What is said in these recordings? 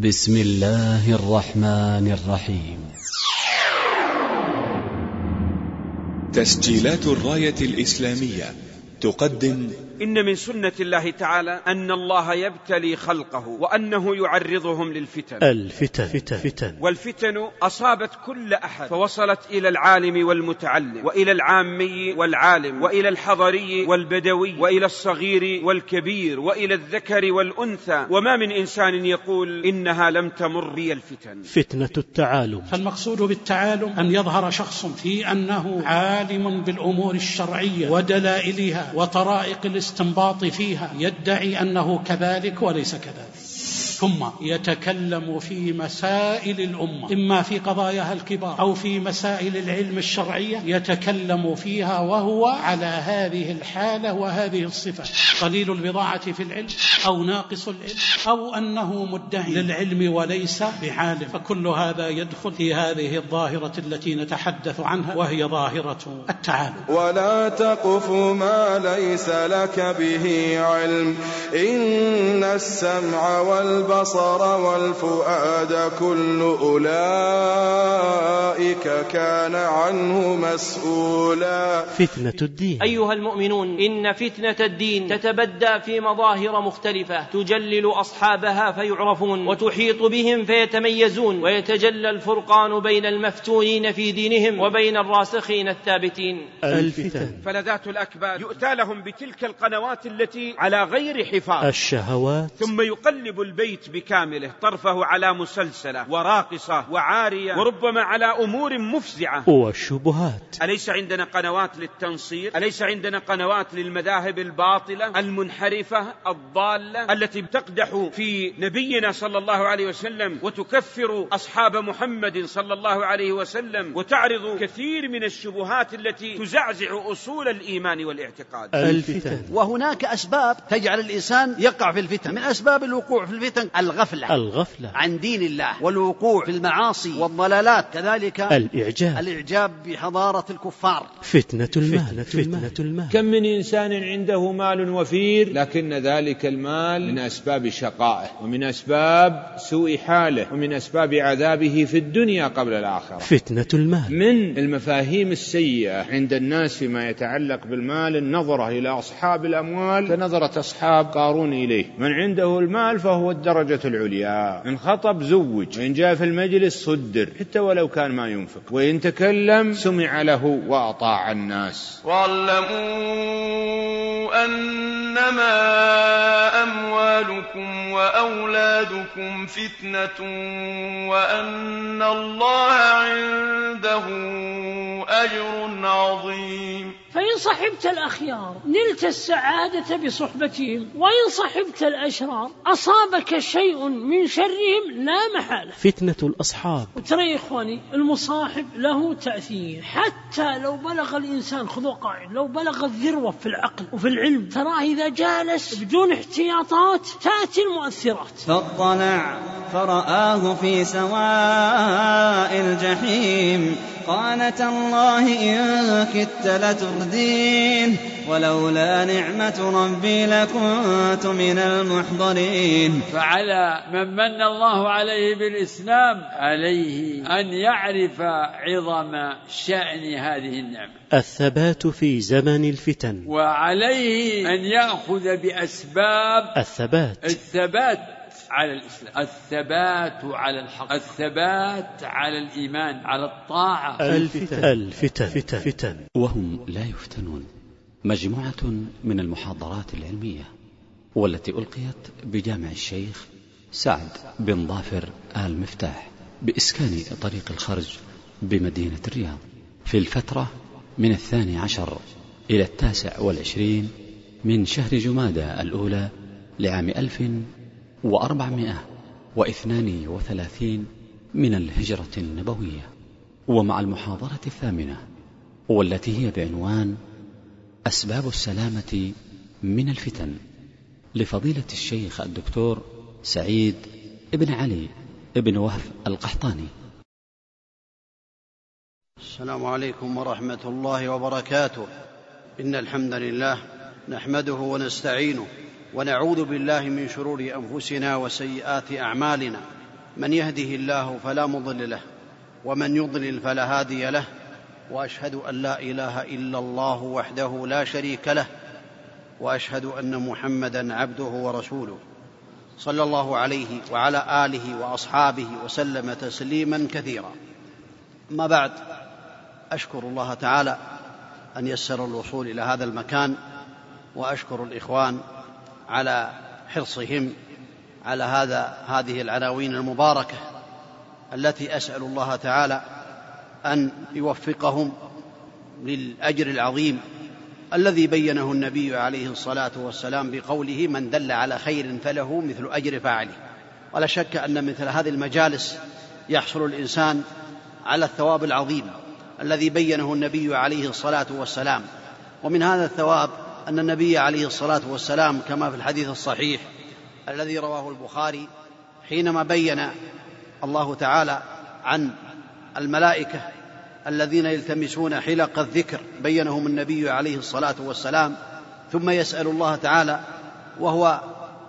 بسم الله الرحمن الرحيم. تسجيلات الراية الإسلامية. تقدم إن من سنة الله تعالى أن الله يبتلي خلقه وأنه يعرضهم للفتن. الفتن. فتن فتن والفتن أصابت كل أحد فوصلت إلى العالم والمتعلم وإلى العامي والعالم وإلى الحضري والبدوي وإلى الصغير والكبير وإلى الذكر والأنثى. وما من إنسان يقول إنها لم تمر بي الفتن. فتنة التعالم. فالمقصود بالتعالم أن يظهر شخص في أنه عالم بالأمور الشرعية ودلائلها. وطرائق الاستنباط فيها يدعي أنه كذلك وليس كذلك. ثم يتكلم في مسائل الأمة إما في قضاياها الكبار أو في مسائل العلم الشرعية يتكلم فيها وهو على هذه الحالة وهذه الصفة. قليل البضاعة في العلم أو ناقص العلم أو أنه مدعي للعلم وليس بعالم. فكل هذا يدخل في هذه الظاهرة التي نتحدث عنها وهي ظاهرة التعالم. ولا تقف ما ليس لك به علم. إن السمع والبصر والفؤاد كل أولئك كان عنه مسؤولا. فتنة الدين. أيها المؤمنون إن فتنة الدين تتبدى في مظاهر مختلفة. تجلل أصحابها فيعرفون وتحيط بهم فيتميزون. ويتجلى الفرقان بين المفتونين في دينهم وبين الراسخين الثابتين. الفتن. فلذات الأكباد. يؤتى لهم بتلك القنوات التي على غير حفاظ. الشهوات. ثم يقلب البيت بكامله طرفه على مسلسلة وراقصة وعارية وربما على أمور مفزعة. والشبهات أليس عندنا قنوات للتنصير؟ أليس عندنا قنوات للمذاهب الباطلة المنحرفة الضالة التي تقدح في نبينا صلى الله عليه وسلم وتكفر أصحاب محمد صلى الله عليه وسلم وتعرض كثير من الشبهات التي تزعزع أصول الإيمان والإعتقاد. الفتن. وهناك أسباب تجعل الإنسان يقع في الفتن. من أسباب الوقوع في الفتن الغفلة. الغفلة. عن دين الله. والوقوع. في المعاصي. والضلالات. كذلك الإعجاب. الإعجاب بحضارة الكفار. فتنة المال. فتنة المال. كم من إنسان عنده مال وفير؟ لكن ذلك المال من أسباب شقائه ومن أسباب سوء حاله ومن أسباب عذابه في الدنيا قبل الآخرة. فتنة المال. من المفاهيم السيئة عند الناس فيما يتعلق بالمال؟ النظرة إلى أصحاب الأموال. كنظره أصحاب قارون إليه. من عنده المال فهو الدرجة العليا. ان خطب زوج. وإن جاء في المجلس صدر. حتى ولو كان ما ينفق. وإن تكلم سمع له وأطاع الناس. واعلموا أنما أموالكم وأولادكم فتنة وأن الله عنده أجر عظيم. فإن صحبت الأخيار نلت السعادة بصحبتهم وإن صحبت الأشرار أصابك شيء من شرهم لا محالة. فتنة الأصحاب. وترى يا إخواني المصاحب له تأثير. حتى لو بلغ الإنسان خذوا قاعدة لو بلغ الذروة في العقل وفي العلم تراه إذا جالس بدون احتياطات تأتي المؤثرات. فاطلع فرآه في سواء الجحيم. قال تالله إن كدت لتردين ولولا نعمة ربي لكنت من المحضرين. فعلى من من الله عليه بالإسلام عليه أن يعرف عظم شأن هذه النعمة. الثبات في زمن الفتن. وعليه أن يأخذ بأسباب الثبات. الثبات. على الإسلام. الثبات على الحق. الثبات على الإيمان على الطاعة. الفتن. الفتن. فتن فتن وهم لا يفتنون. مجموعة من المحاضرات العلمية والتي ألقيت بجامع الشيخ سعد بن ظافر آل مفتاح بإسكان طريق الخرج بمدينة الرياض في الفترة من الثاني عشر إلى التاسع والعشرين من شهر جمادى الأولى لعام ألف وأربعمائة واثنان وثلاثين من الهجرة النبوية. ومع المحاضرة الثامنة والتي هي بعنوان أسباب السلامة من الفتن لفضيلة الشيخ الدكتور سعيد ابن علي ابن وهف القحطاني. السلام عليكم ورحمة الله وبركاته. إن الحمد لله نحمده ونستعينه ونعوذ بالله من شرور أنفسنا وسيئات أعمالنا. من يهده الله فلا مضل له ومن يضلل فلا هادي له وأشهد أن لا إله إلا الله وحده لا شريك له وأشهد أن محمدا عبده ورسوله. صلى الله عليه وعلى آله وأصحابه وسلم تسليما كثيرا. أما بعد أشكر الله تعالى أن يسر الوصول إلى هذا المكان وأشكر الإخوان على حرصهم على هذا هذه العناوين المباركة التي أسأل الله تعالى أن يوفقهم للأجر العظيم الذي بينه النبي عليه الصلاة والسلام بقوله من دل على خير فله مثل أجر فاعله ولا شك أن مثل هذه المجالس يحصل الإنسان على الثواب العظيم الذي بينه النبي عليه الصلاة والسلام. ومن هذا الثواب أن النبي عليه الصلاة والسلام كما في الحديث الصحيح الذي رواه البخاري حينما بين الله تعالى عن الملائكة الذين يلتمسون حلق الذكر بينهم النبي عليه الصلاة والسلام ثم يسأل الله تعالى وهو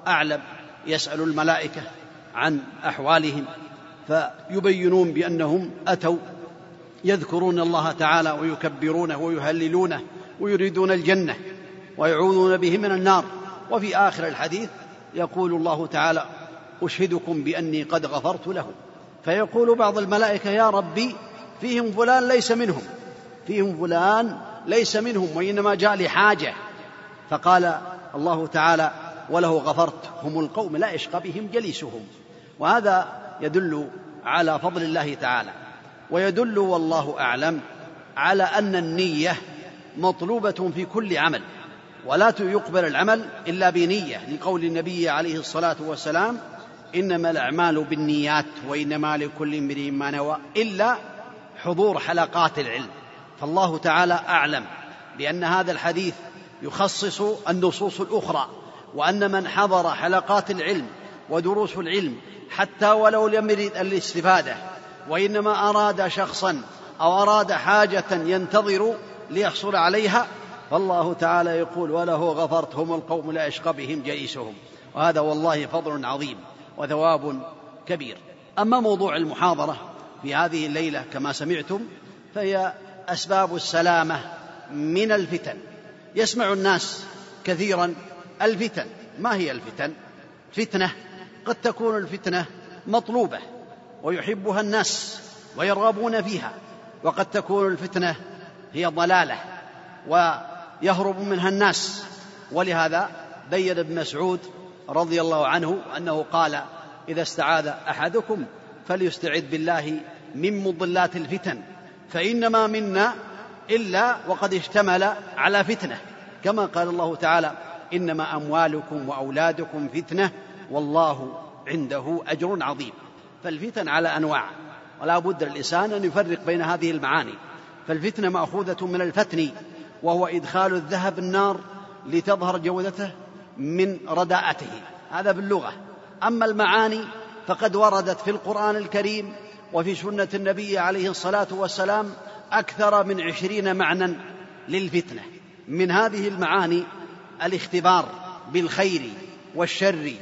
أعلم يسأل الملائكة عن أحوالهم فيبينون بأنهم أتوا يذكرون الله تعالى ويكبرونه ويهللونه ويريدون الجنة ويعوذون به من النار. وفي آخر الحديث يقول الله تعالى أشهدكم بأني قد غفرت له فيقول بعض الملائكة يا ربي فيهم فلان ليس منهم. فيهم فلان ليس منهم وإنما جاء لحاجه فقال الله تعالى وله غفرت هم القوم لا يشقى بهم جليسهم. وهذا يدل على فضل الله تعالى. ويدل والله أعلم على أن النية مطلوبة في كل عمل. ولا يقبل العمل إلا بنية لقول النبي عليه الصلاة والسلام إنما الأعمال بالنيات وإنما لكل امرئ ما نوى إلا حضور حلقات العلم. فالله تعالى أعلم بأن هذا الحديث يخصص النصوص الأخرى وأن من حضر حلقات العلم ودروس العلم حتى ولو لم يرد الاستفادة وإنما أراد شخصا أو أراد حاجة ينتظر ليحصل عليها فالله تعالى يقول وله غفرت هم القوم لا يشقى بهم جليسهم وهذا والله فضل عظيم وثواب كبير. أما موضوع المحاضرة في هذه الليلة كما سمعتم فهي أسباب السلامة من الفتن. يسمع الناس كثيرا الفتن. ما هي الفتن؟ فتنة قد تكون الفتنة مطلوبة ويحبها الناس ويرغبون فيها وقد تكون الفتنة هي ضلالة ويهرب منها الناس. ولهذا بين ابن مسعود رضي الله عنه أنه قال إذا استعاذ أحدكم فليستعذ بالله من مضلات الفتن فإنما منا إلا وقد اشتمل على فتنة. كما قال الله تعالى إنما أموالكم وأولادكم فتنة والله عنده أجر عظيم. فالفتن على أنواع ولا بد للإنسان أن يفرق بين هذه المعاني. فالفتنة مأخوذة من الفتن وهو إدخال الذهب النار لتظهر جودته من رداءته. هذا باللغة. أما المعاني فقد وردت في القرآن الكريم وفي سنة النبي عليه الصلاة والسلام أكثر من عشرين معنى للفتنة. من هذه المعاني الاختبار بالخير والشر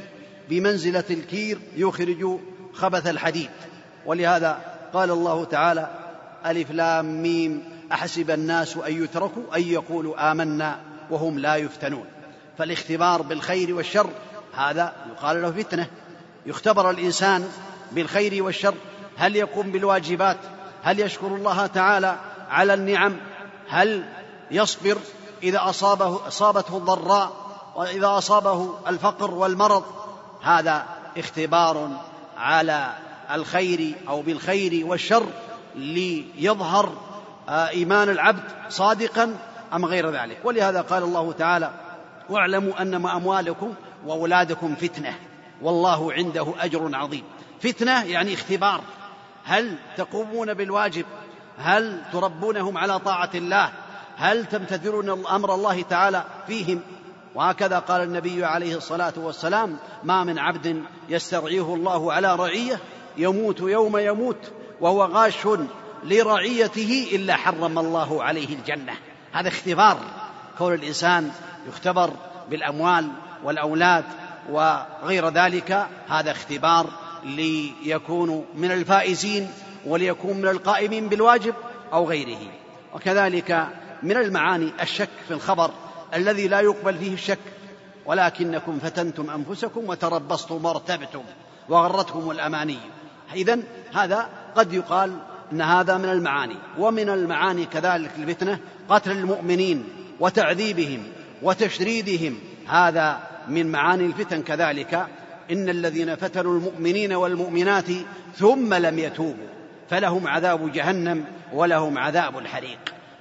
بمنزلة الكير يخرج خبث الحديد. ولهذا قال الله تعالى ألف لام ميم أحسب الناس أن يتركوا أن يقولوا آمنا وهم لا يفتنون. فالاختبار بالخير والشر هذا يقال له فتنة. يختبر الإنسان بالخير والشر هل يقوم بالواجبات؟ هل يشكر الله تعالى على النعم؟ هل يصبر إذا اصابه أصابته الضراء وإذا أصابه الفقر والمرض؟ هذا اختبار على الخير أو بالخير والشر ليظهر إيمان العبد صادقا أم غير ذلك؟ ولهذا قال الله تعالى واعلموا أنما أموالكم وأولادكم فتنة والله عنده أجر عظيم. فتنة يعني اختبار. هل تقومون بالواجب؟ هل تربونهم على طاعة الله؟ هل تمتثلون أمر الله تعالى فيهم؟ وهكذا قال النبي عليه الصلاة والسلام ما من عبد يسترعيه الله على رعية يموت يوم يموت وهو غاش لرعيته إلا حرم الله عليه الجنة. هذا اختبار كون الإنسان يختبر بالأموال والأولاد وغير ذلك. هذا اختبار ليكونوا من الفائزين وليكون من القائمين بالواجب أو غيره. وكذلك من المعاني الشك في الخبر الذي لا يقبل فيه الشك. ولكنكم فتنتم أنفسكم وتربصتم وارتبتم وغرتكم الأماني. إذا هذا قد يقال أن هذا من المعاني ومن المعاني كذلك الفتنة قتل المؤمنين وتعذيبهم وتشريدهم. هذا من معاني الفتن كذلك إن الذين فتنوا المؤمنين والمؤمنات ثم لم يتوبوا فلهم عذاب جهنم ولهم عذاب الحريق.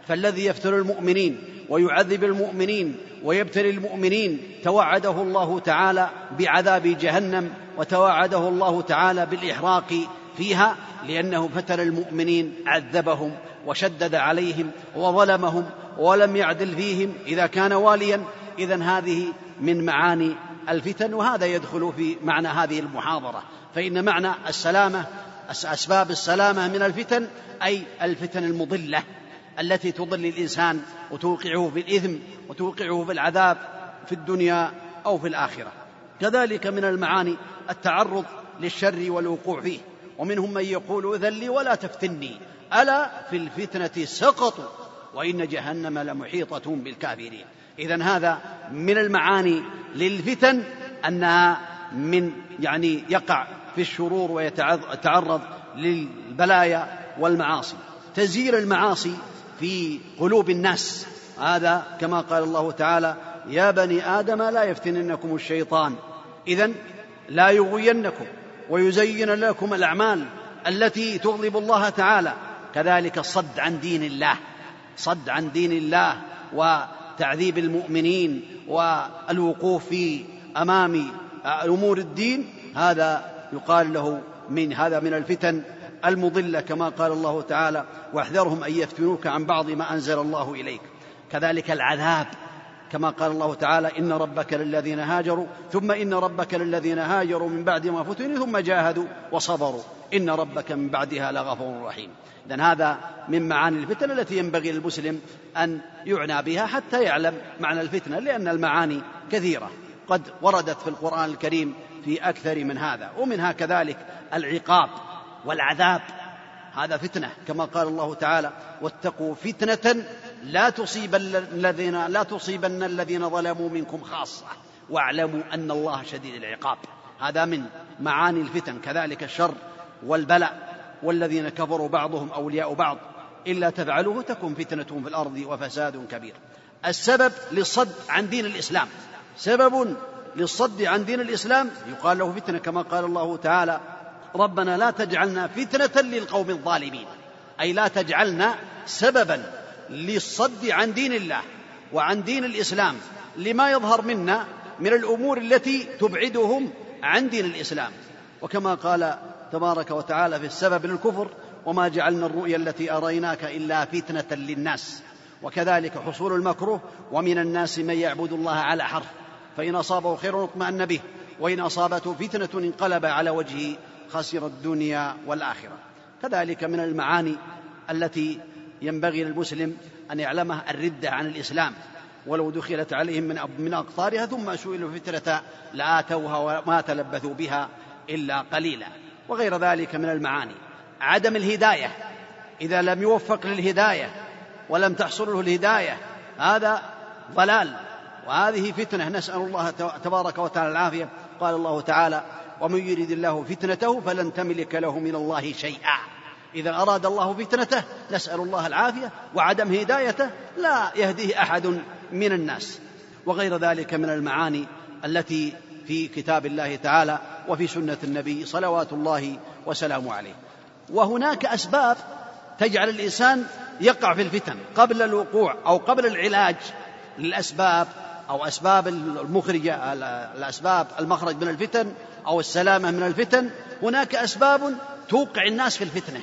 فالذي يفتن المؤمنين ويعذب المؤمنين ويبتلي المؤمنين توعده الله تعالى بعذاب جهنم وتوعده الله تعالى بالإحراق فيها لأنه فتن المؤمنين عذبهم وشدد عليهم وظلمهم ولم يعدل فيهم إذا كان واليا. إذا هذه من معاني الفتن وهذا يدخل في معنى هذه المحاضرة. فإن معنى السلامة أسباب السلامة من الفتن أي الفتن المضلة التي تضل الإنسان وتوقعه في الإثم وتوقعه في العذاب في الدنيا أو في الآخرة. كذلك من المعاني التعرض للشر والوقوع فيه. ومنهم من يقول إذن لي ولا تفتني. ألا في الفتنة سقطوا وإن جهنم لمحيطة بالكافرين. إذا هذا من المعاني للفتن أنها من يعني يقع في الشرور ويتعرض للبلايا والمعاصي. تزيير المعاصي في قلوب الناس. هذا كما قال الله تعالى يا بني آدم لا يفتننكم الشيطان. إذا لا يغوينكم. ويزين لكم الأعمال التي تغضب الله تعالى. كذلك الصد عن دين الله. صد عن دين الله وتعذيب المؤمنين والوقوف في أمام أمور الدين. هذا يقال له من هذا من الفتن المضلة كما قال الله تعالى واحذرهم أن يفتنوك عن بعض ما أنزل الله إليك. كذلك العذاب. كما قال الله تعالى إن ربك للذين هاجروا ثم إن ربك للذين هاجروا من بعد ما فتنوا ثم جاهدوا وصبروا. إن ربك من بعدها لغفور رحيم. إذن هذا من معاني الفتن التي ينبغي للمسلم أن يعنى بها حتى يعلم معنى الفتنة لأن المعاني كثيرة. قد وردت في القرآن الكريم في أكثر من هذا ومنها كذلك العقاب والعذاب. هذا فتنة كما قال الله تعالى واتقوا فتنة لا تصيبن الذين لا تصيبن الذين ظلموا منكم خاصة. واعلموا أن الله شديد العقاب. هذا من معاني الفتن. كذلك الشر والبلاء والذين كفروا بعضهم أولياء بعض. إلا تفعلوه تكن فتنة في الأرض وفساد كبير. السبب للصد عن دين الإسلام. سبب للصد عن دين الإسلام يقال له فتنة كما قال الله تعالى ربنا لا تجعلنا فتنة للقوم الظالمين. أي لا تجعلنا سببا للصد عن دين الله وعن دين الإسلام لما يظهر منا من الأمور التي تبعدهم عن دين الإسلام. وكما قال تبارك وتعالى في السبب للكفر وما جعلنا الرؤيا التي أريناك إلا فتنة للناس. وكذلك حصول المكروه ومن الناس من يعبد الله على حرف فإن أصابه خير اطمأن به وإن أصابته فتنة انقلب على وجهه خسر الدنيا والآخرة. كذلك من المعاني التي ينبغي للمسلم أن يعلمها الردة عن الإسلام ولو دخلت عليهم من من أقطارها ثم سئلوا فترة لآتوها وما تلبثوا بها إلا قليلا. وغير ذلك من المعاني. عدم الهداية. إذا لم يوفق للهداية ولم تحصل له الهداية هذا ضلال. وهذه فتنة. نسأل الله تبارك وتعالى العافية. قال الله تعالى ومن يريد الله فتنته فلن تملك له من الله شيئا. إذا أراد الله فتنته نسأل الله العافية وعدم هدايته لا يهديه أحد من الناس. وغير ذلك من المعاني التي في كتاب الله تعالى وفي سنة النبي صلوات الله وسلامه عليه. وهناك أسباب تجعل الإنسان يقع في الفتن قبل الوقوع أو قبل العلاج للأسباب أو أسباب المخرجة الأسباب المخرج من الفتن أو السلامة من الفتن. هناك أسباب توقع الناس في الفتنة.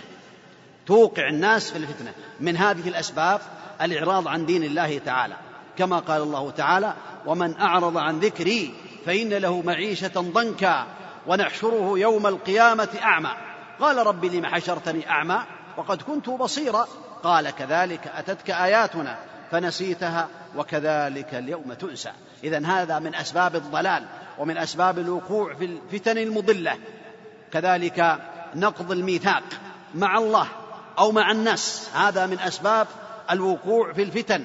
توقع الناس في الفتنة. من هذه الأسباب الإعراض عن دين الله تعالى. كما قال الله تعالى ومن أعرض عن ذكري فإن له معيشة ضنكا ونحشره يوم القيامة أعمى. قال رب لم حشرتني أعمى وقد كنت بصيرا. قال كذلك أتتك آياتنا فنسيتها وكذلك اليوم تنسى. إذا هذا من أسباب الضلال ومن أسباب الوقوع في الفتن المضلة. كذلك نقض الميثاق مع الله. أو مع الناس. هذا من أسباب الوقوع في الفتن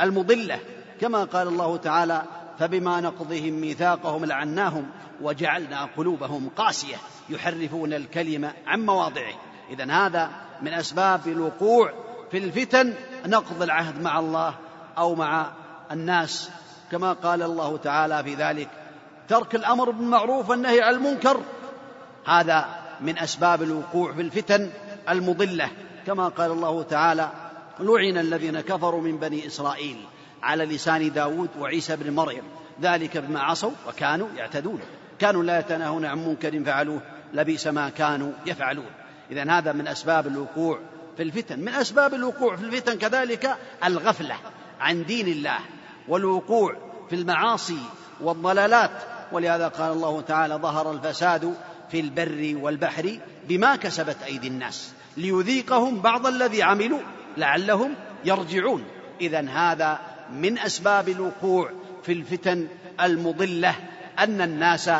المضلة. كما قال الله تعالى فبما نقضهم ميثاقهم لعناهم وجعلنا قلوبهم قاسية يحرفون الكلمة عن مواضعه. اذا هذا من أسباب الوقوع في الفتن نقض العهد مع الله أو مع الناس. كما قال الله تعالى في ذلك ترك الأمر بالمعروف والنهي عن المنكر. هذا من أسباب الوقوع في الفتن المضلة كما قال الله تعالى لعن الذين كفروا من بني إسرائيل على لسان داود وعيسى بن مريم ذلك بما عصوا وكانوا يعتدون. كانوا لا يتناهون عن منكر فعلوه لبئس ما كانوا يفعلون. اذا هذا من أسباب الوقوع في الفتن. من أسباب الوقوع في الفتن كذلك الغفلة عن دين الله والوقوع في المعاصي والضلالات. ولهذا قال الله تعالى ظهر الفساد في البر والبحر بما كسبت أيدي الناس ليذيقهم بعض الذي عملوا لعلهم يرجعون. اذا هذا من أسباب الوقوع في الفتن المضلة أن الناس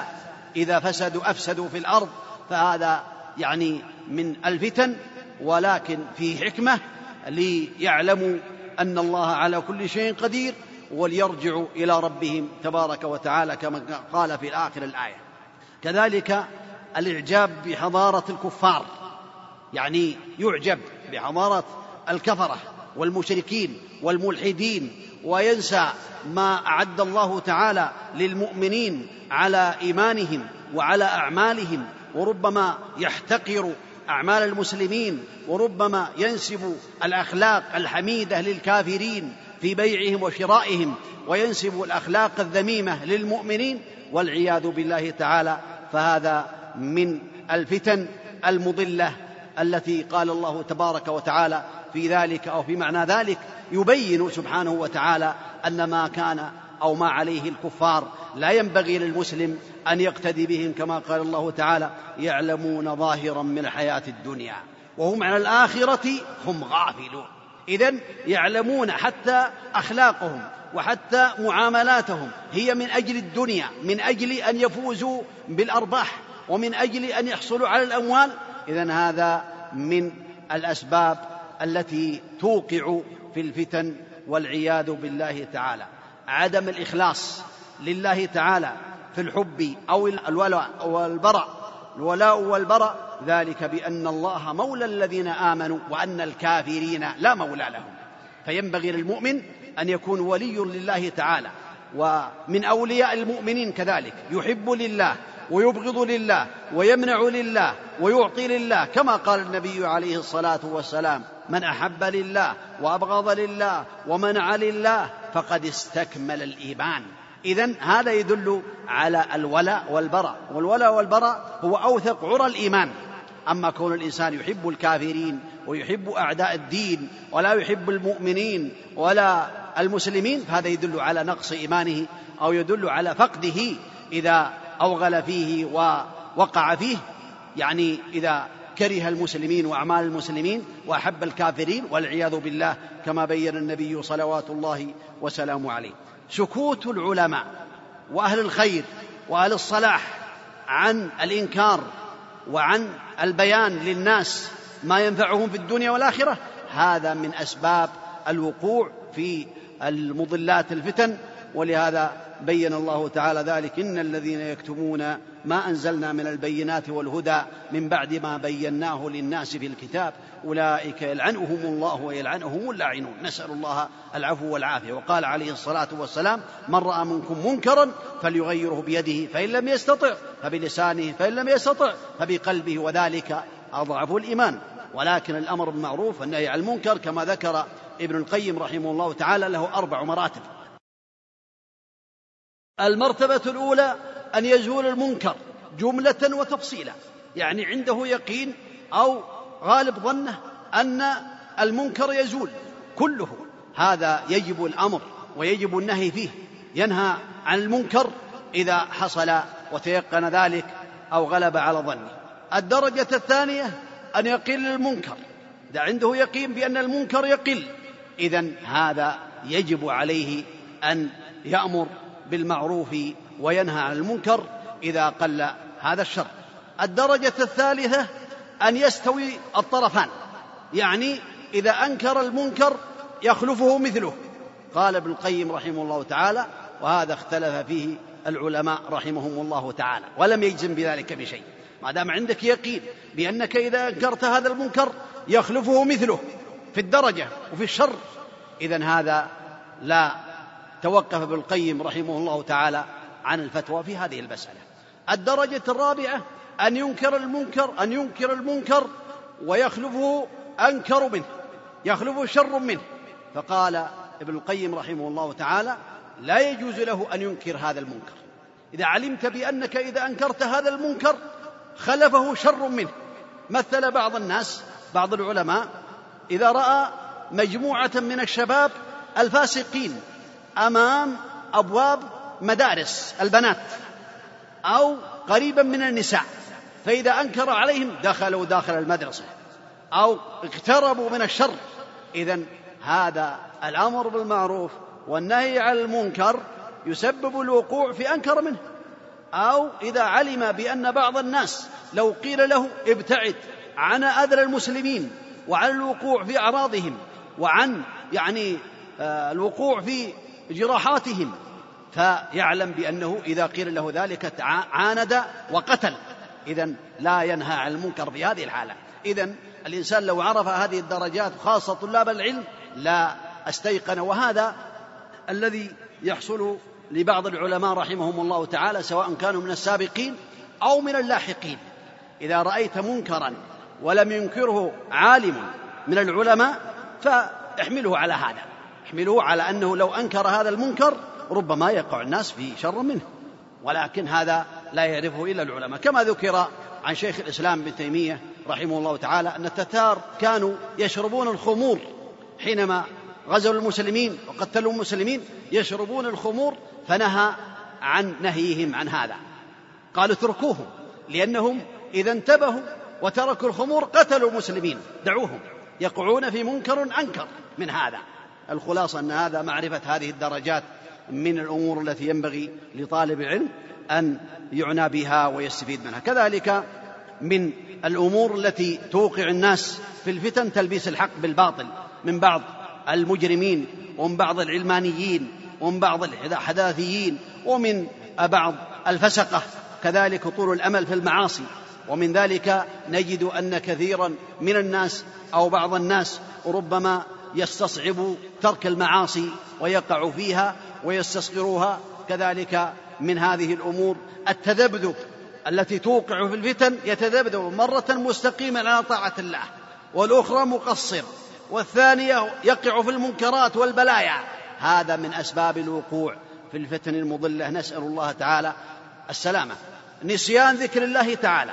إذا فسدوا أفسدوا في الأرض فهذا يعني من الفتن ولكن فيه حكمة ليعلموا أن الله على كل شيء قدير وليرجعوا إلى ربهم تبارك وتعالى كما قال في اخر الآية. كذلك الإعجاب بحضارة الكفار. يعني يعجب بحضارة الكفرة والمشركين والملحدين وينسى ما أعد الله تعالى للمؤمنين على إيمانهم وعلى أعمالهم وربما يحتقر أعمال المسلمين وربما ينسب الأخلاق الحميدة للكافرين في بيعهم وشرائهم وينسب الأخلاق الذميمة للمؤمنين والعياذ بالله تعالى فهذا من الفتن المضلة التي قال الله تبارك وتعالى في ذلك أو في معنى ذلك. يبين سبحانه وتعالى أن ما كان أو ما عليه الكفار لا ينبغي للمسلم أن يقتدي بهم كما قال الله تعالى يعلمون ظاهرا من الحياة الدنيا وهم عن الآخرة هم غافلون. اذا يعلمون حتى أخلاقهم وحتى معاملاتهم هي من أجل الدنيا من أجل أن يفوزوا بالأرباح. ومن أجل أن يحصلوا على الأموال اذا هذا من الأسباب التي توقع في الفتن والعياذ بالله تعالى. عدم الإخلاص لله تعالى في الحب أو الولاء والبراء. الولاء والبراء ذلك بأن الله مولى الذين آمنوا وأن الكافرين لا مولى لهم. فينبغي للمؤمن أن يكون ولي لله تعالى. ومن أولياء المؤمنين كذلك. يحب لله ويبغض لله ويمنع لله ويعطي لله. كما قال النبي عليه الصلاة والسلام من أحب لله وأبغض لله ومنع لله فقد استكمل الإيمان. اذا هذا يدل على الولاء والبراء. والولاء والبراء هو أوثق عرى الإيمان. أما كون الإنسان يحب الكافرين ويحب أعداء الدين ولا يحب المؤمنين ولا المسلمين فهذا يدل على نقص إيمانه أو يدل على فقده إذا أوغل فيه ووقع فيه. يعني إذا كره المسلمين وأعمال المسلمين وأحب الكافرين والعياذ بالله كما بين النبي صلوات الله وسلامه عليه. سكوت العلماء وأهل الخير وأهل الصلاح عن الإنكار وعن البيان للناس ما ينفعهم في الدنيا والآخرة. هذا من أسباب الوقوع في المضلات الفتن ولهذا بين الله تعالى ذلك. إن الذين يكتمون ما أنزلنا من البينات والهدى من بعد ما بيناه للناس في الكتاب. أولئك يلعنهم الله ويلعنهم اللاعنون نسأل الله العفو والعافية. وقال عليه الصلاة والسلام من رأى منكم منكرا فليغيره بيده فإن لم يستطع فبلسانه فإن لم يستطع فبقلبه. وذلك أضعف الإيمان. ولكن الأمر بالمعروف والنهي عن المنكر كما ذكر ابن القيم رحمه الله تعالى له أربع مراتب. المرتبة الأولى أن يزول المنكر جملة وتفصيلا. يعني عنده يقين أو غالب ظنه أن المنكر يزول كله. هذا يجب الأمر ويجب النهي فيه. ينهى عن المنكر إذا حصل وتيقن ذلك أو غلب على ظنه. الدرجة الثانية أن يقل المنكر. إذا عنده يقين بأن المنكر يقل إذا هذا يجب عليه أن يأمر بالمعروف وينهى عن المنكر إذا قل هذا الشر. الدرجة الثالثة أن يستوي الطرفان. يعني إذا أنكر المنكر يخلفه مثله. قال ابن القيم رحمه الله تعالى وهذا اختلف فيه العلماء رحمهم الله تعالى ولم يجزم بذلك بشيء. ما دام عندك يقين بأنك إذا أنكرت هذا المنكر يخلفه مثله في الدرجة وفي الشر إذا هذا لا توقف ابن القيم رحمه الله تعالى عن الفتوى في هذه المسألة. الدرجة الرابعة أن ينكر المنكر أن ينكر المنكر ويخلفه أنكر منه يخلفه شر منه. فقال ابن القيم رحمه الله تعالى لا يجوز له أن ينكر هذا المنكر. إذا علمت بأنك إذا أنكرت هذا المنكر خلفه شر منه. مثل بعض الناس بعض العلماء إذا رأى مجموعة من الشباب الفاسقين أمام أبواب مدارس البنات أو قريبا من النساء فإذا أنكر عليهم دخلوا داخل المدرسة أو اقتربوا من الشر. إذا هذا الأمر بالمعروف والنهي عن المنكر يسبب الوقوع في أنكر منه. أو إذا علم بأن بعض الناس لو قيل له ابتعد عن أذى المسلمين وعن الوقوع في أعراضهم وعن يعني آه، الوقوع في جراحاتهم فيعلم بأنه إذا قيل له ذلك عاند وقتل. إذا لا ينهى عن المنكر في هذه الحالة. إذا الإنسان لو عرف هذه الدرجات خاصة طلاب العلم لا أستيقن. وهذا الذي يحصل لبعض العلماء رحمهم الله تعالى سواء كانوا من السابقين أو من اللاحقين. إذا رأيت منكرا ولم ينكره عالم من العلماء فاحمله على هذا. احمله على أنه لو أنكر هذا المنكر ربما يقع الناس في شر منه ولكن هذا لا يعرفه إلا العلماء. كما ذكر عن شيخ الإسلام ابن تيمية رحمه الله تعالى أن التتار كانوا يشربون الخمور حينما غزوا المسلمين وقتلوا المسلمين يشربون الخمور فنهى عن نهيهم عن هذا. قالوا اتركوهم لأنهم إذا انتبهوا وتركوا الخمور قتلوا المسلمين دعوهم. يقعون في منكر أنكر من هذا. الخلاصة أن هذا معرفة هذه الدرجات من الأمور التي ينبغي لطالب العلم أن يعنى بها ويستفيد منها. كذلك من الأمور التي توقع الناس في الفتن تلبيس الحق بالباطل من بعض المجرمين ومن بعض العلمانيين ومن بعض الحداثيين ومن بعض الفسقة. كذلك طول الأمل في المعاصي. ومن ذلك نجد أن كثيرا من الناس أو بعض الناس ربما يستصعب ترك المعاصي ويقع فيها ويستصغروها. كذلك من هذه الأمور التذبذب التي توقع في الفتن يتذبذب مرة مستقيما على طاعة الله والأخرى مقصر والثانية يقع في المنكرات والبلايا. هذا من أسباب الوقوع في الفتن المضلة. نسأل الله تعالى السلامة. نسيان ذكر الله تعالى.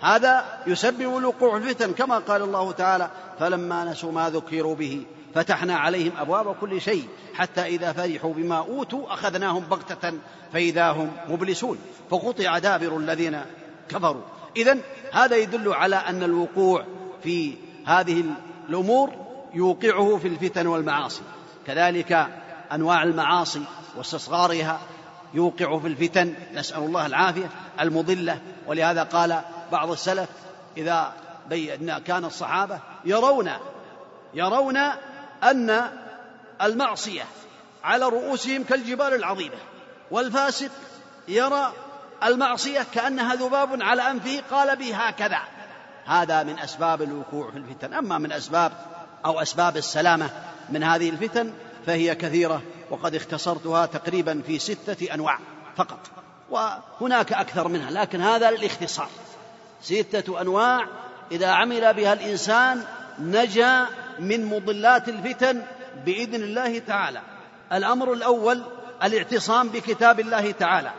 هذا يسبب الوقوع الفتن كما قال الله تعالى فلما نسوا ما ذكروا به فتحنا عليهم أبواب كل شيء حتى إذا فرحوا بما أوتوا أخذناهم بغتة فإذا هم مبلسون فقطع دابر الذين كفروا. اذا هذا يدل على أن الوقوع في هذه الأمور يوقعه في الفتن والمعاصي. كذلك أنواع المعاصي واستصغارها يوقع في الفتن. نسأل الله العافية المضلة. ولهذا قال بعض السلف إذا بين كان الصحابة يرون يرون أن المعصية على رؤوسهم كالجبال العظيمة والفاسق يرى المعصية كأنها ذباب على أنفه قال به هكذا. هذا من أسباب الوقوع في الفتن. أما من أسباب أو أسباب السلامة من هذه الفتن فهي كثيرة وقد اختصرتها تقريبا في ستة أنواع فقط وهناك أكثر منها لكن هذا للاختصار. ستة أنواع. إذا عمل بها الإنسان نجا من مضلات الفتن بإذن الله تعالى. الأمر الأول الاعتصام بكتاب الله تعالى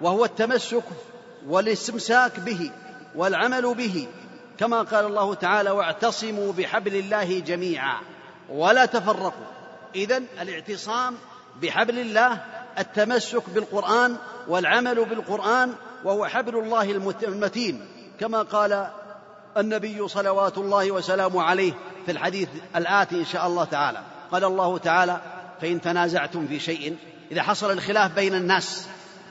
وهو التمسك والاستمساك به والعمل به. كما قال الله تعالى واعتصموا بحبل الله جميعا ولا تفرقوا. اذا الاعتصام بحبل الله التمسك بالقرآن والعمل بالقرآن وهو حبل الله المتين. كما قال النبي صلوات الله وسلامه عليه في الحديث الآتي إن شاء الله تعالى. قال الله تعالى فإن تنازعتم في شيء إذا حصل الخلاف بين الناس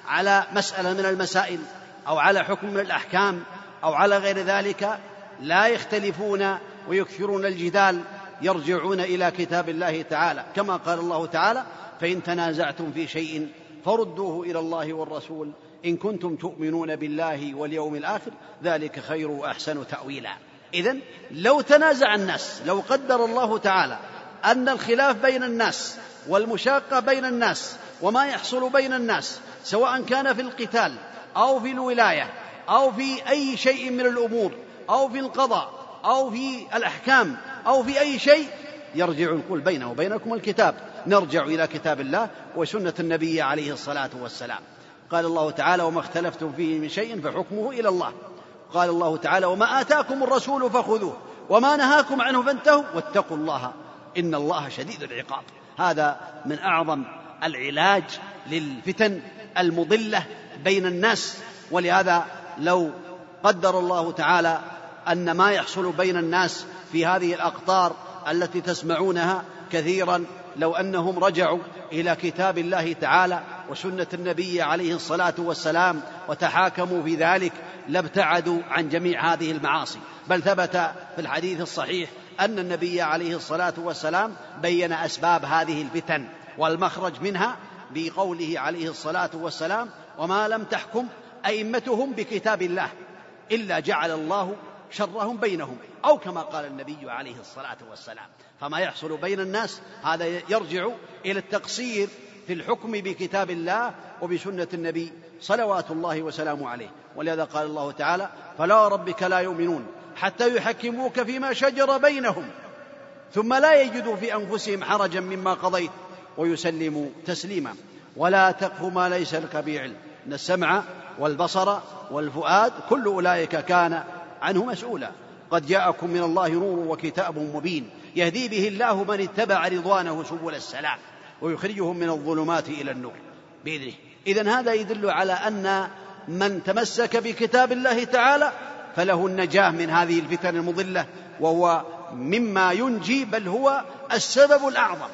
على مسألة من المسائل أو على حكم من الأحكام أو على غير ذلك لا يختلفون ويكثرون الجدال يرجعون إلى كتاب الله تعالى. كما قال الله تعالى فإن تنازعتم في شيء فردوه إلى الله والرسول إن كنتم تؤمنون بالله واليوم الآخر ذلك خير وأحسن تأويلا. إذا لو تنازع الناس لو قدر الله تعالى أن الخلاف بين الناس والمشاقة بين الناس وما يحصل بين الناس سواء كان في القتال أو في الولاية أو في أي شيء من الأمور أو في القضاء أو في الأحكام أو في أي شيء يرجع القول بينه وبينكم الكتاب. نرجع إلى كتاب الله وسنة النبي عليه الصلاة والسلام. قال الله تعالى وما اختلفتم فيه من شيء فحكمه إلى الله. قال الله تعالى وما آتاكم الرسول فخذوه وما نهاكم عنه فانتهوا واتقوا الله إن الله شديد العقاب. هذا من أعظم العلاج للفتن المضلة بين الناس. ولهذا لو قدر الله تعالى أن ما يحصل بين الناس في هذه الأقطار التي تسمعونها كثيرا لو أنهم رجعوا إلى كتاب الله تعالى وسنة النبي عليه الصلاة والسلام وتحاكموا في ذلك لابتعدوا عن جميع هذه المعاصي. بل ثبت في الحديث الصحيح أن النبي عليه الصلاة والسلام بين أسباب هذه الفتن والمخرج منها بقوله عليه الصلاة والسلام وما لم تحكم أئمتهم بكتاب الله إلا جعل الله شرهم بينهم أو كما قال النبي عليه الصلاة والسلام. فما يحصل بين الناس هذا يرجع إلى التقصير في الحكم بكتاب الله وبسنة النبي صلوات الله وسلامه عليه. ولهذا قال الله تعالى فلا ربك لا يؤمنون حتى يحكموك فيما شجر بينهم ثم لا يجدوا في أنفسهم حرجا مما قضيت ويسلموا تسليما. ولا تقف ما ليس لك به علم إن السمع والبصر والفؤاد كل أولئك كان عنه مسؤولا. قد جاءكم من الله نور وكتاب مبين. يهدي به الله من اتبع رضوانه سبل السلام. ويخرجهم من الظلمات إلى النور بإذنه. اذا هذا يدل على أن من تمسك بكتاب الله تعالى فله النجاة من هذه الفتن المضلة وهو مما ينجي بل هو السبب الأعظم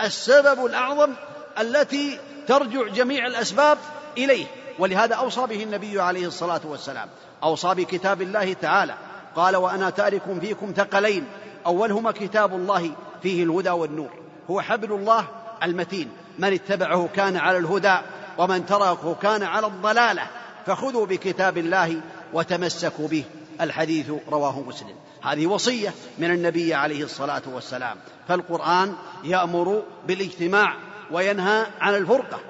السبب الأعظم التي ترجع جميع الأسباب إليه. ولهذا أوصى به النبي عليه الصلاة والسلام أوصى بكتاب الله تعالى قال وأنا تارك فيكم ثقلين أولهما كتاب الله فيه الهدى والنور هو حبل الله المتين. من اتبعه كان على الهدى ومن تركه كان على الضلالة. فخذوا بكتاب الله وتمسكوا به. الحديث رواه مسلم. هذه وصية من النبي عليه الصلاة والسلام. فالقرآن يأمر بالاجتماع وينهى عن الفرقة.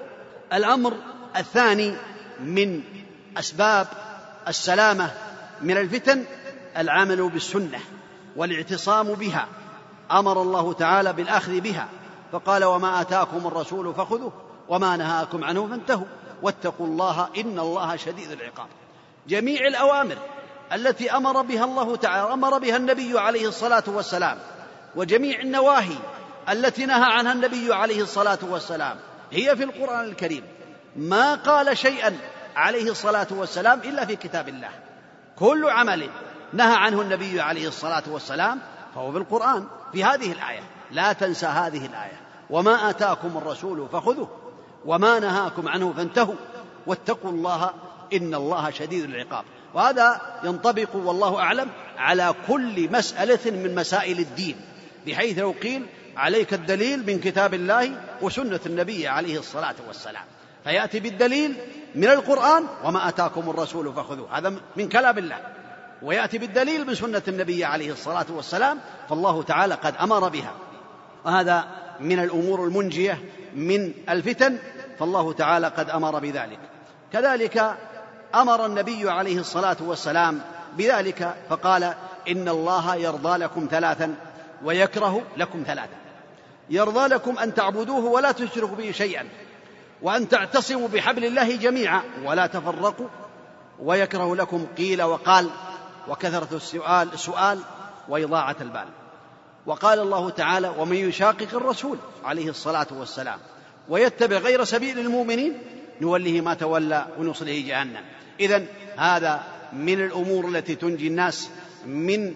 الأمر الثاني من أسباب السلامة من الفتن العمل بالسنة والاعتصام بها. أمر الله تعالى بالأخذ بها. فقال وما آتاكم الرسول فخذوه وما نهاكم عنه فانتهوا. واتقوا الله إن الله شديد العقاب. جميع الأوامر التي أمر بها الله تعالى أمر بها النبي عليه الصلاة والسلام وجميع النواهي التي نهى عنها النبي عليه الصلاة والسلام هي في القرآن الكريم. ما قال شيئا عليه الصلاة والسلام إلا في كتاب الله. كل عمل نهى عنه النبي عليه الصلاة والسلام فهو في القرآن في هذه الآية. لا تنسى هذه الآية. وما آتاكم الرسول فخذوه وما نهاكم عنه فانتهوا. واتقوا الله إن الله شديد العقاب. وهذا ينطبق والله أعلم على كل مسألة من مسائل الدين. بحيث لو قيل عليك الدليل من كتاب الله وسنة النبي عليه الصلاة والسلام. فيأتي بالدليل من القرآن وما آتاكم الرسول فخذوه. هذا من كلام الله. ويأتي بالدليل من سنة النبي عليه الصلاة والسلام فالله تعالى قد أمر بها. وهذا من الأمور المنجية من الفتن فالله تعالى قد أمر بذلك. كذلك أمر النبي عليه الصلاة والسلام بذلك فقال إن الله يرضى لكم ثلاثا ويكره لكم ثلاثا. يرضى لكم أن تعبدوه ولا تشركوا به شيئا وأن تعتصموا بحبل الله جميعا ولا تفرقوا. ويكره لكم قيل وقال وكثرة السؤال السؤال وإضاعة البال. وقال الله تعالى ومن يشاقق الرسول عليه الصلاة والسلام ويتبع غير سبيل المؤمنين نوله ما تولى ونصله جهنم. اذا هذا من الأمور التي تنجي الناس من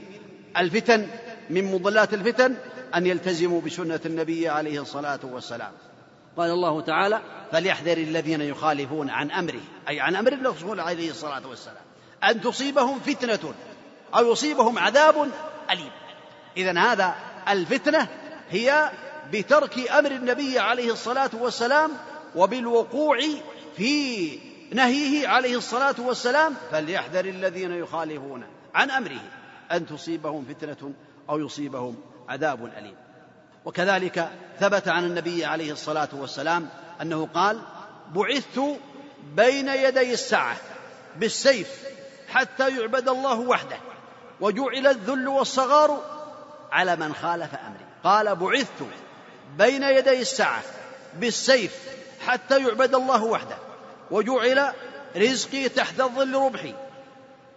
الفتن من مضلات الفتن أن يلتزموا بسنة النبي عليه الصلاة والسلام. قال الله تعالى فليحذر الذين يخالفون عن أمره أي عن أمر الرسول عليه الصلاة والسلام أن تصيبهم فتنة أو يصيبهم عذاب أليم. إذا هذا الفتنة هي بترك أمر النبي عليه الصلاة والسلام وبالوقوع في نهيه عليه الصلاة والسلام فليحذر الذين يخالفون عن أمره أن تصيبهم فتنة أو يصيبهم عذاب أليم. وكذلك ثبت عن النبي عليه الصلاة والسلام أنه قال بعثت بين يدي الساعة بالسيف حتى يعبد الله وحده وجعل الذل والصغار على من خالف أمري. قال بعثت بين يدي الساعة بالسيف حتى يعبد الله وحده وجعل رزقي تحت الظل ربحي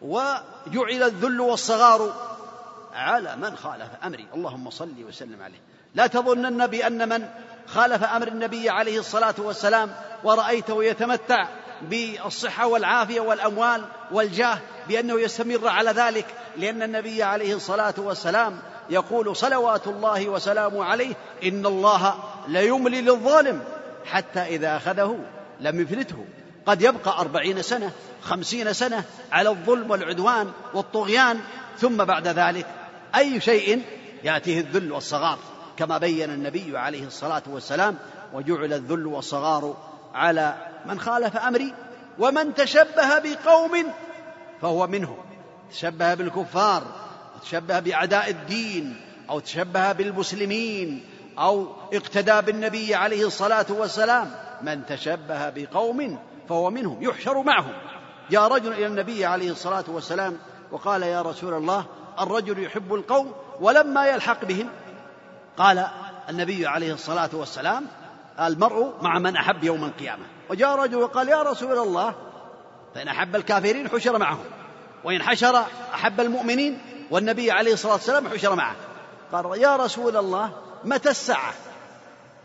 وجعل الذل والصغار على من خالف أمري. اللهم صل وسلم عليه. لا تظنن بأن من خالف أمر النبي عليه الصلاة والسلام ورأيته يتمتع بالصحة والعافية والأموال والجاه بأنه يستمر على ذلك لأن النبي عليه الصلاة والسلام يقول صلوات الله وسلامه عليه إن الله ليملي للظالم حتى إذا أخذه لم يفلته. قد يبقى أربعين سنة خمسين سنة على الظلم والعدوان والطغيان ثم بعد ذلك أي شيء يأتيه الذل والصغار كما بين النبي عليه الصلاة والسلام وجعل الذل والصغار على من خالف أمري ومن تشبه بقوم فهو منهم تشبه بالكفار تشبه باعداء الدين أو تشبه بالمسلمين أو اقتدى بالنبي عليه الصلاة والسلام. من تشبه بقوم فهو منهم يحشر معهم. جاء رجل إلى النبي عليه الصلاة والسلام وقال يا رسول الله الرجل يحب القوم ولما يلحق بهم؟ قال النبي عليه الصلاة والسلام المرء مع من أحب يوم القيامة. وجاء رجل وقال يا رسول الله فإن أحب الكافرين حشر معهم وإن حشر أحب المؤمنين والنبي عليه الصلاة والسلام حشر معه. قال يا رسول الله متى الساعة؟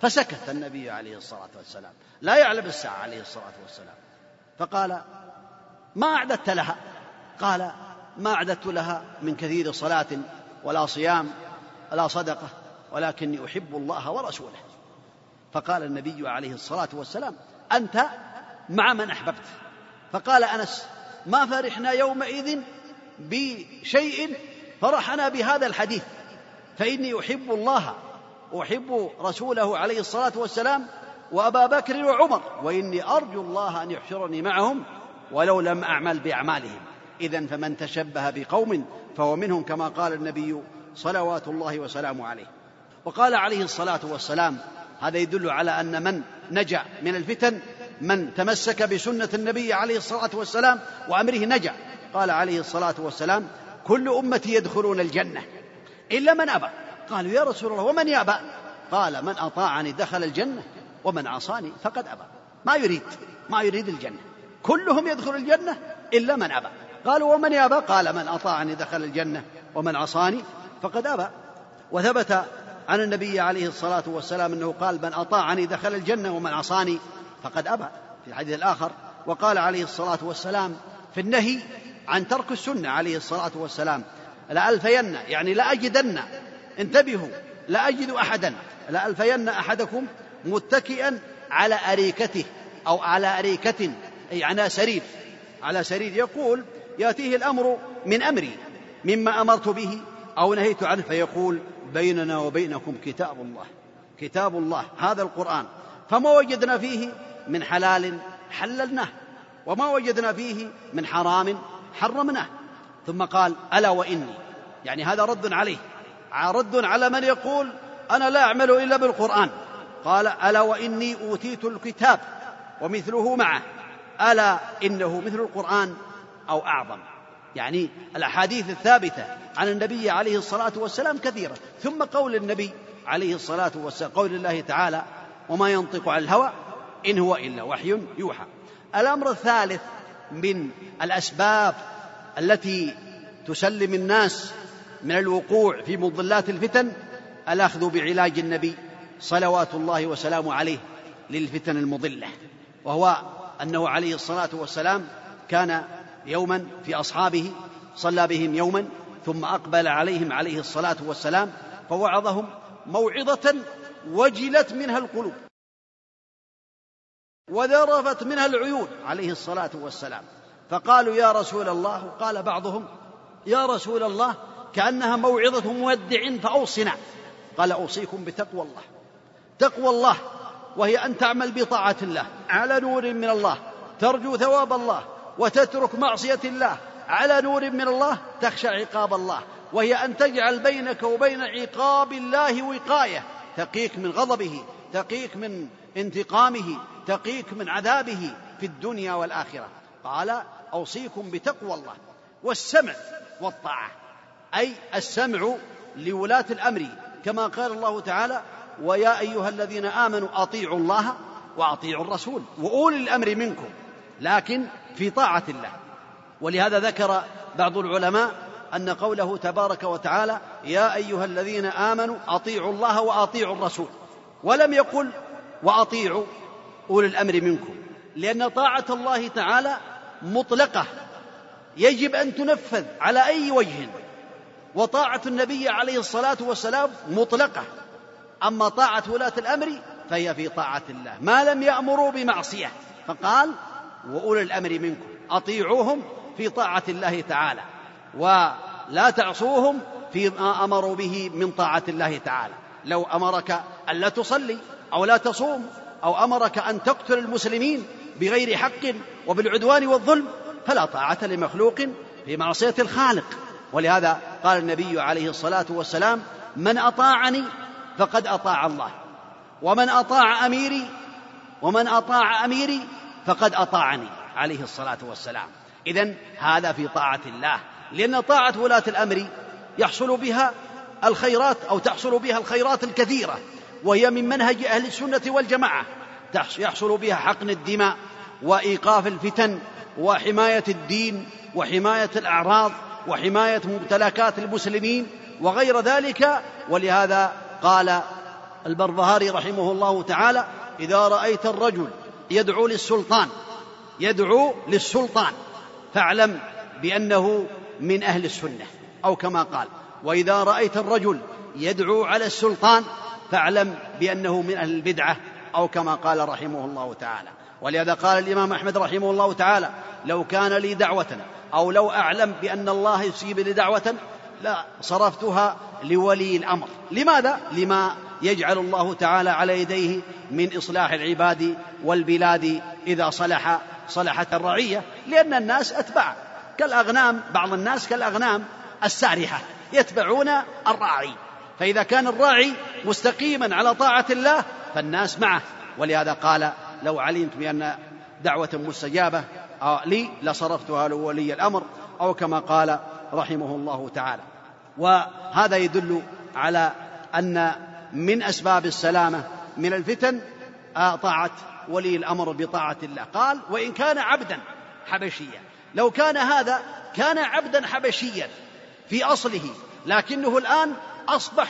فسكت النبي عليه الصلاة والسلام. لا يعلم الساعة عليه الصلاة والسلام. فقال ما أعددت لها؟ قال ما أعددت لها من كثير صلاة ولا صيام ولا صدقة ولكني أحب الله ورسوله. فقال النبي عليه الصلاة والسلام أنت مع من أحببت؟ فقال أنس ما فرحنا يومئذ بشيء فرحنا بهذا الحديث فإني أحب الله وأحب رسوله عليه الصلاة والسلام وأبا بكر وعمر وإني أرجو الله أن يحشرني معهم ولو لم أعمل بأعمالهم. إذا فمن تشبه بقوم فهو منهم كما قال النبي صلوات الله وسلامه عليه. وقال عليه الصلاة والسلام هذا يدل على أن من نجا من الفتن من تمسك بسنة النبي عليه الصلاة والسلام وأمره نجا. قال عليه الصلاة والسلام كل أمتي يدخلون الجنة. إلا من أبى. قالوا يا رسول الله ومن يأبى؟ قال من أطاعني دخل الجنة ومن عصاني فقد أبى. ما يريد ما يريد الجنة. كلهم يدخل الجنة إلا من أبى. قالوا ومن يأبى؟ قال من أطاعني دخل الجنة ومن عصاني فقد أبى. وثبت عن النبي عليه الصلاة والسلام أنه قال من أطاعني دخل الجنة ومن عصاني فقد أبى. في الحديث الآخر وقال عليه الصلاة والسلام في النهي عن ترك السنة عليه الصلاة والسلام. لألفين يعني لأجدن انتبهوا لأجد أحدا. لألفين أحدكم متكئا على أريكته أو على أريكة أي على سرير. على سرير يقول يأتيه الأمر من أمري مما أمرت به أو نهيت عنه فيقول بيننا وبينكم كتاب الله. كتاب الله هذا القرآن. فما وجدنا فيه من حلال حللناه وما وجدنا فيه من حرام حرمناه. ثم قال ألا وإني. يعني هذا رد عليه. رد على من يقول أنا لا أعمل إلا بالقرآن. قال ألا وإني أوتيت الكتاب ومثله معه. ألا إنه مثل القرآن أو أعظم. يعني الأحاديث الثابتة عن النبي عليه الصلاة والسلام كثيرة. ثم قول النبي عليه الصلاة والسلام قول الله تعالى وما ينطق عن الهوى إن هو إلا وحي يوحى. الأمر الثالث من الأسباب التي تسلم الناس من الوقوع في مضلات الفتن الأخذ بعلاج النبي صلوات الله وسلامه عليه للفتن المضلة. وهو أنه عليه الصلاة والسلام كان يوما في أصحابه صلى بهم يوما ثم أقبل عليهم عليه الصلاة والسلام فوعظهم موعظة وجلت منها القلوب وذرفت منها العيون عليه الصلاة والسلام. فقالوا يا رسول الله وقال بعضهم يا رسول الله كأنها موعظة مودع فأوصنا. قال أوصيكم بتقوى الله. تقوى الله وهي أن تعمل بطاعة الله على نور من الله ترجو ثواب الله وتترك معصية الله على نور من الله تخشى عقاب الله وهي أن تجعل بينك وبين عقاب الله وقاية. تقيك من غضبه تقيك من انتقامه تقيك من عذابه في الدنيا والآخرة. قال أوصيكم بتقوى الله والسمع والطاعة. أي السمع لولاة الأمر كما قال الله تعالى ويا أيها الذين آمنوا أطيعوا الله وأطيعوا الرسول وأولي الأمر منكم لكن في طاعة الله. ولهذا ذكر بعض العلماء أن قوله تبارك وتعالى يا أيها الذين آمنوا أطيعوا الله وأطيعوا الرسول ولم يقل وأطيعوا أولي الأمر منكم. لأن طاعة الله تعالى مطلقة يجب أن تنفذ على أي وجه. وطاعة النبي عليه الصلاة والسلام مطلقة. أما طاعة ولاة الأمر فهي في طاعة الله. ما لم يأمروا بمعصية. فقال وأولي الأمر منكم. أطيعوهم في طاعة الله تعالى. ولا تعصوهم فيما أمروا به من طاعة الله تعالى. لو أمرك ألا تصلي أو لا تصوم أو أمرك أن تقتل المسلمين بغير حق وبالعدوان والظلم فلا طاعة لمخلوق في معصية الخالق. ولهذا قال النبي عليه الصلاة والسلام من أطاعني فقد أطاع الله. ومن أطاع أميري ومن أطاع أميري فقد أطاعني. عليه الصلاة والسلام. إذا هذا في طاعة الله. لأن طاعة ولاة الأمر يحصل بها الخيرات أو تحصل بها الخيرات الكثيرة. وهي من منهج أهل السنة والجماعة. يحصل بها حقن الدماء. وإيقاف الفتن وحماية الدين وحماية الأعراض وحماية ممتلكات المسلمين وغير ذلك. ولهذا قال البربهاري رحمه الله تعالى إذا رأيت الرجل يدعو للسلطان يدعو للسلطان فاعلم بأنه من أهل السنة. أو كما قال وإذا رأيت الرجل يدعو على السلطان فاعلم بأنه من أهل البدعة. أو كما قال رحمه الله تعالى ولهذا قال الإمام أحمد رحمه الله تعالى لو كان لي دعوة أو لو أعلم بأن الله يصيب لي دعوة لا صرفتها لولي الأمر. لماذا؟ لما يجعل الله تعالى على يديه من إصلاح العباد والبلاد إذا صلح صلحت الرعية لأن الناس أتباع كالأغنام بعض الناس كالأغنام السارحة يتبعون الراعي. فإذا كان الراعي مستقيما على طاعة الله فالناس معه. ولهذا قال لو علمت بأن دعوة مستجابة لي لصرفتها لولي الأمر أو كما قال رحمه الله تعالى. وهذا يدل على أن من أسباب السلامة من الفتن طاعة ولي الأمر بطاعة الله. قال وإن كان عبدا حبشيا. لو كان هذا كان عبدا حبشيا في أصله لكنه الآن أصبح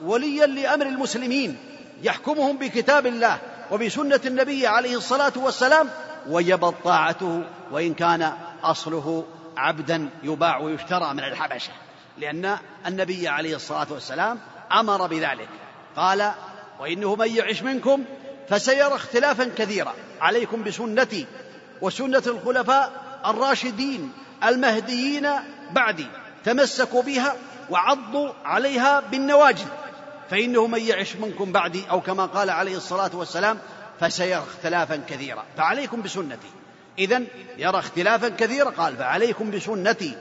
وليا لأمر المسلمين يحكمهم بكتاب الله. وبسنة النبي عليه الصلاة والسلام وجبت طاعته وإن كان أصله عبدا يباع ويشترى من الحبشة. لأن النبي عليه الصلاة والسلام أمر بذلك. قال وإنه من يعش منكم فسيرى اختلافا كثيرا. عليكم بسنتي وسنة الخلفاء الراشدين المهديين بعدي. تمسكوا بها وعضوا عليها بالنواجذ. فإنه من يعش منكم بعدي أو كما قال عليه الصلاة والسلام فسيرى اختلافا كثيرا. فعليكم بسنتي. إذا يرى اختلافا كثيرا قال فعليكم بسنتي.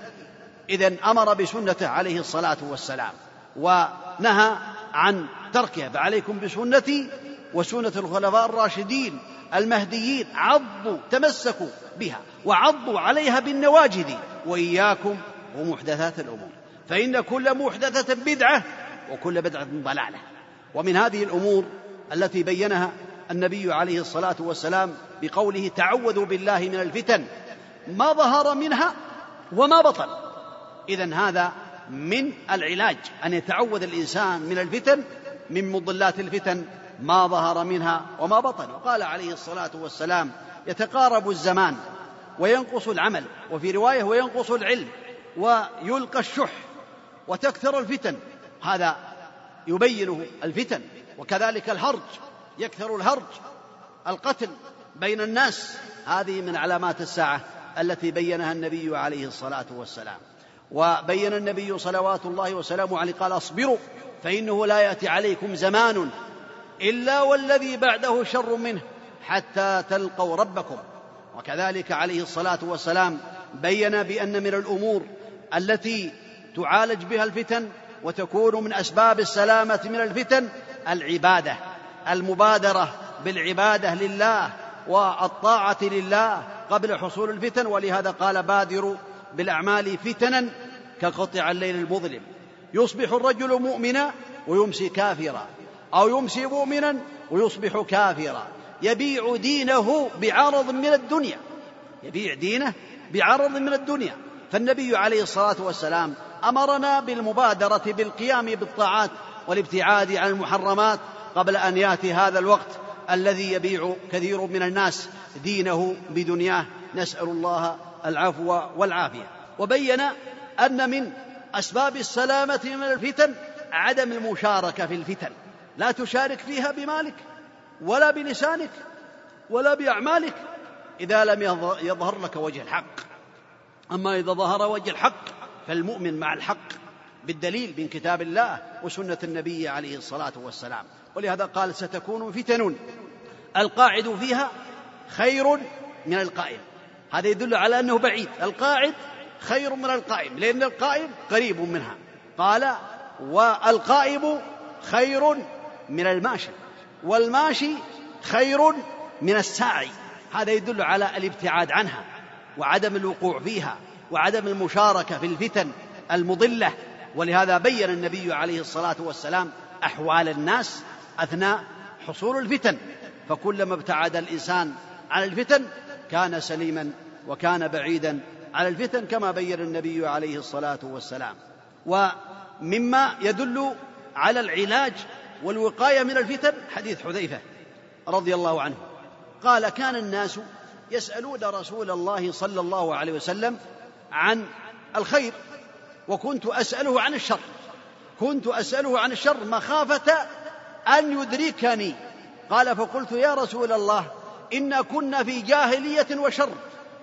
إذا أمر بسنته عليه الصلاة والسلام ونهى عن تركها فعليكم بسنتي وسنة الخلفاء الراشدين المهديين. عضوا تمسكوا بها وعضوا عليها بالنواجذ وإياكم ومحدثات الأمور. فإن كل محدثة بدعة وكل بدعة ضلالة. ومن هذه الأمور التي بينها النبي عليه الصلاة والسلام بقوله تعوذوا بالله من الفتن ما ظهر منها وما بطن. إذا هذا من العلاج أن يتعوذ الإنسان من الفتن من مضلات الفتن ما ظهر منها وما بطن. وقال عليه الصلاة والسلام يتقارب الزمان وينقص العمل وفي رواية وينقص العلم ويلقى الشح وتكثر الفتن. هذا يبينه الفتن وكذلك الهرج يكثر الهرج القتل بين الناس. هذه من علامات الساعة التي بينها النبي عليه الصلاة والسلام. وبين النبي صلوات الله وسلامه عليه قال أصبروا فإنه لا يأتي عليكم زمان إلا والذي بعده شر منه حتى تلقوا ربكم. وكذلك عليه الصلاة والسلام بين بأن من الأمور التي تعالج بها الفتن وتكون من أسباب السلامة من الفتن العبادة المبادرة بالعبادة لله والطاعة لله قبل حصول الفتن ولهذا قال بادروا بالأعمال فتنا كقطع الليل المظلم. يصبح الرجل مؤمنا ويمسي كافرا أو يمسي مؤمنا ويصبح كافرا. يبيع دينه بعرض من الدنيا يبيع دينه بعرض من الدنيا. فالنبي عليه الصلاة والسلام أمرنا بالمبادرة بالقيام بالطاعات والابتعاد عن المحرمات قبل أن يأتي هذا الوقت الذي يبيع كثير من الناس دينه بدنياه. نسأل الله العفو والعافية. وبين أن من أسباب السلامة من الفتن عدم المشاركة في الفتن. لا تشارك فيها بمالك ولا بلسانك ولا بأعمالك إذا لم يظهر لك وجه الحق. أما إذا ظهر وجه الحق فالمؤمن مع الحق بالدليل من كتاب الله وسنة النبي عليه الصلاة والسلام. ولهذا قال ستكون فتن. القاعد فيها خير من القائم. هذا يدل على أنه بعيد. القاعد خير من القائم لأن القائم قريب منها. قال والقائم خير من الماشي. والماشي خير من الساعي. هذا يدل على الابتعاد عنها وعدم الوقوع فيها. وعدم المشاركة في الفتن المضلة. ولهذا بين النبي عليه الصلاة والسلام أحوال الناس أثناء حصول الفتن. فكلما ابتعد الإنسان عن الفتن كان سليما وكان بعيدا عن الفتن كما بين النبي عليه الصلاة والسلام. ومما يدل على العلاج والوقاية من الفتن حديث حذيفة رضي الله عنه. قال كان الناس يسألون رسول الله صلى الله عليه وسلم عن الخير وكنت أسأله عن الشر. كنت أسأله عن الشر مخافة أن يدركني. قال فقلت يا رسول الله انا كنا في جاهلية وشر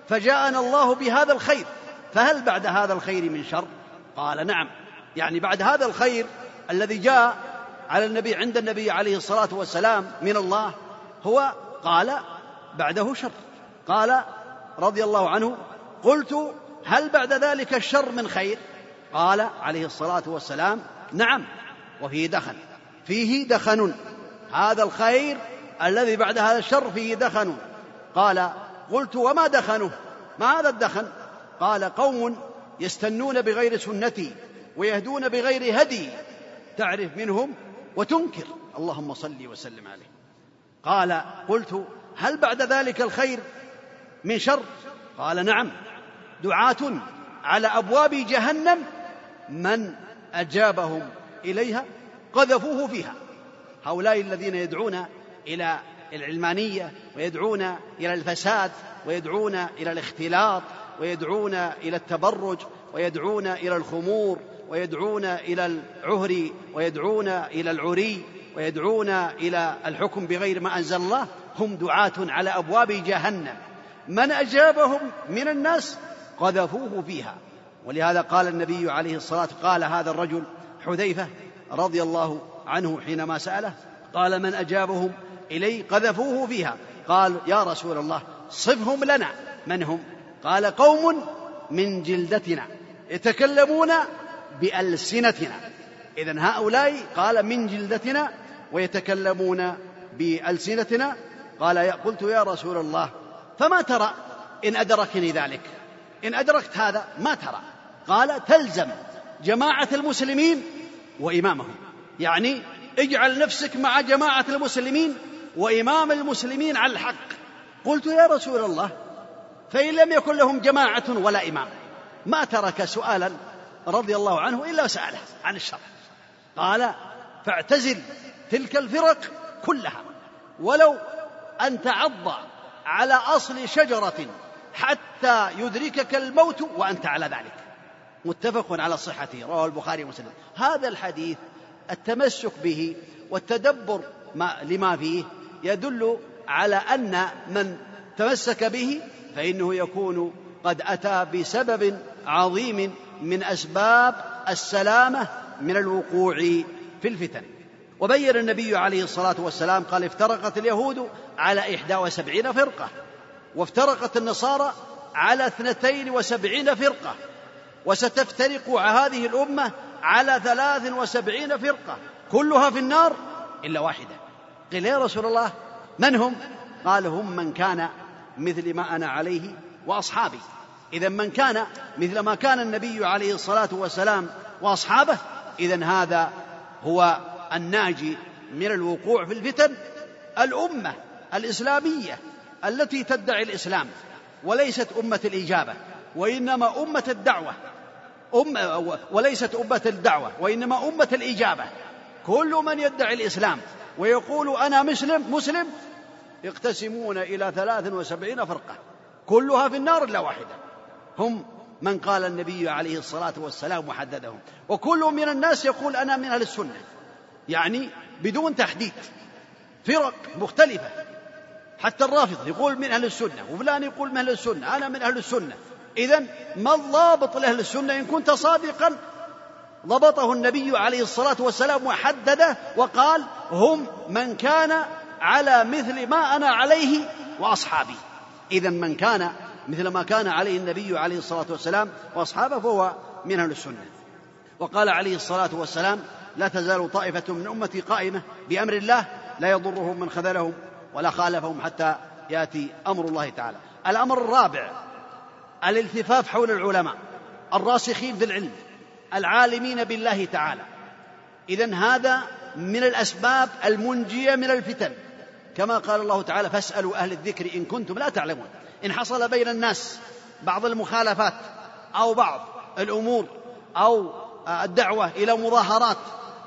فجاءنا الله بهذا الخير فهل بعد هذا الخير من شر؟ قال نعم. يعني بعد هذا الخير الذي جاء على النبي عند النبي عليه الصلاة والسلام من الله هو قال بعده شر. قال رضي الله عنه قلت هل بعد ذلك الشر من خير؟ قال عليه الصلاة والسلام نعم وفيه دخن. فيه دخن. هذا الخير الذي بعد هذا الشر فيه دخن. قال قلت وما دخنه؟ ما هذا الدخن؟ قال قوم يستنون بغير سنتي ويهدون بغير هدي. تعرف منهم وتنكر. اللهم صل وسلم عليه. قال قلت هل بعد ذلك الخير من شر؟ قال نعم. دعاة على أبواب جهنم من أجابهم إليها قذفوه فيها. هؤلاء الذين يدعون إلى العلمانية ويدعون إلى الفساد ويدعون إلى الاختلاط ويدعون إلى التبرج ويدعون إلى الخمور ويدعون إلى العهر ويدعون إلى العري ويدعون إلى الحكم بغير ما أنزل الله هم دعاة على أبواب جهنم. من أجابهم من الناس؟ قذفوه فيها. ولهذا قال النبي عليه الصلاة قال هذا الرجل حذيفة رضي الله عنه حينما سأله قال من أجابهم؟ إلي قذفوه فيها. قال يا رسول الله صفهم لنا. من هم؟ قال قوم من جلدتنا يتكلمون بألسنتنا. إذا هؤلاء قال من جلدتنا ويتكلمون بألسنتنا. قال قلت يا رسول الله فما ترى إن أدركني ذلك؟ إن أدركت هذا ما ترى. قال تلزم جماعة المسلمين وإمامهم. يعني اجعل نفسك مع جماعة المسلمين وإمام المسلمين على الحق. قلت يا رسول الله فإن لم يكن لهم جماعة ولا إمام ما ترك سؤالا رضي الله عنه إلا وسأله عن الشر قال فاعتزل تلك الفرق كلها ولو أن تعض على أصل شجرة حتى يدركك الموت وأنت على ذلك. متفق على صحته رواه البخاري ومسلم. هذا الحديث التمسك به والتدبر ما لما فيه يدل على أن من تمسك به فإنه يكون قد أتى بسبب عظيم من أسباب السلامة من الوقوع في الفتن. وبين النبي عليه الصلاة والسلام قال افترقت اليهود على إحدى وسبعين فرقة. وافترقت النصارى على اثنتين وسبعين فرقة وستفترق هذه الأمة على ثلاث وسبعين فرقة كلها في النار إلا واحدة. قيل يا رسول الله من هم؟ قال هم من كان مثل ما أنا عليه وأصحابي. إذا من كان مثل ما كان النبي عليه الصلاة والسلام وأصحابه إذا هذا هو الناجي من الوقوع في الفتن الأمة الإسلامية. التي تدعي الإسلام وليست أمة الإجابة وإنما أمة الدعوة. أم وليست أمة الدعوة وإنما أمة الإجابة. كل من يدعي الإسلام ويقول أنا مسلم مسلم يقتسمون إلى ثلاث وسبعين فرقة. كلها في النار إلا واحدة. هم من قال النبي عليه الصلاة والسلام وحددهم. وكل من الناس يقول أنا من أهل السنة. يعني بدون تحديد. فرق مختلفة. حتى الرافض يقول من أهل السنة وفلان يقول من أهل السنة أنا من أهل السنة. إذا ما الضابط لأهل السنة؟ إن كنت صادقا ضبطه النبي عليه الصلاة والسلام وحدده وقال هم من كان على مثل ما أنا عليه وأصحابي. إذا من كان مثل ما كان عليه النبي عليه الصلاة والسلام وأصحابه فهو من أهل السنة. وقال عليه الصلاة والسلام لا تزال طائفة من أمتي قائمة بأمر الله لا يضرهم من خذلهم ولا خالفهم حتى يأتي أمر الله تعالى. الأمر الرابع الالتفاف حول العلماء الراسخين في العلم العالمين بالله تعالى. إذا هذا من الأسباب المنجية من الفتن. كما قال الله تعالى فاسألوا أهل الذكر إن كنتم لا تعلمون إن حصل بين الناس بعض المخالفات أو بعض الأمور أو الدعوة إلى مظاهرات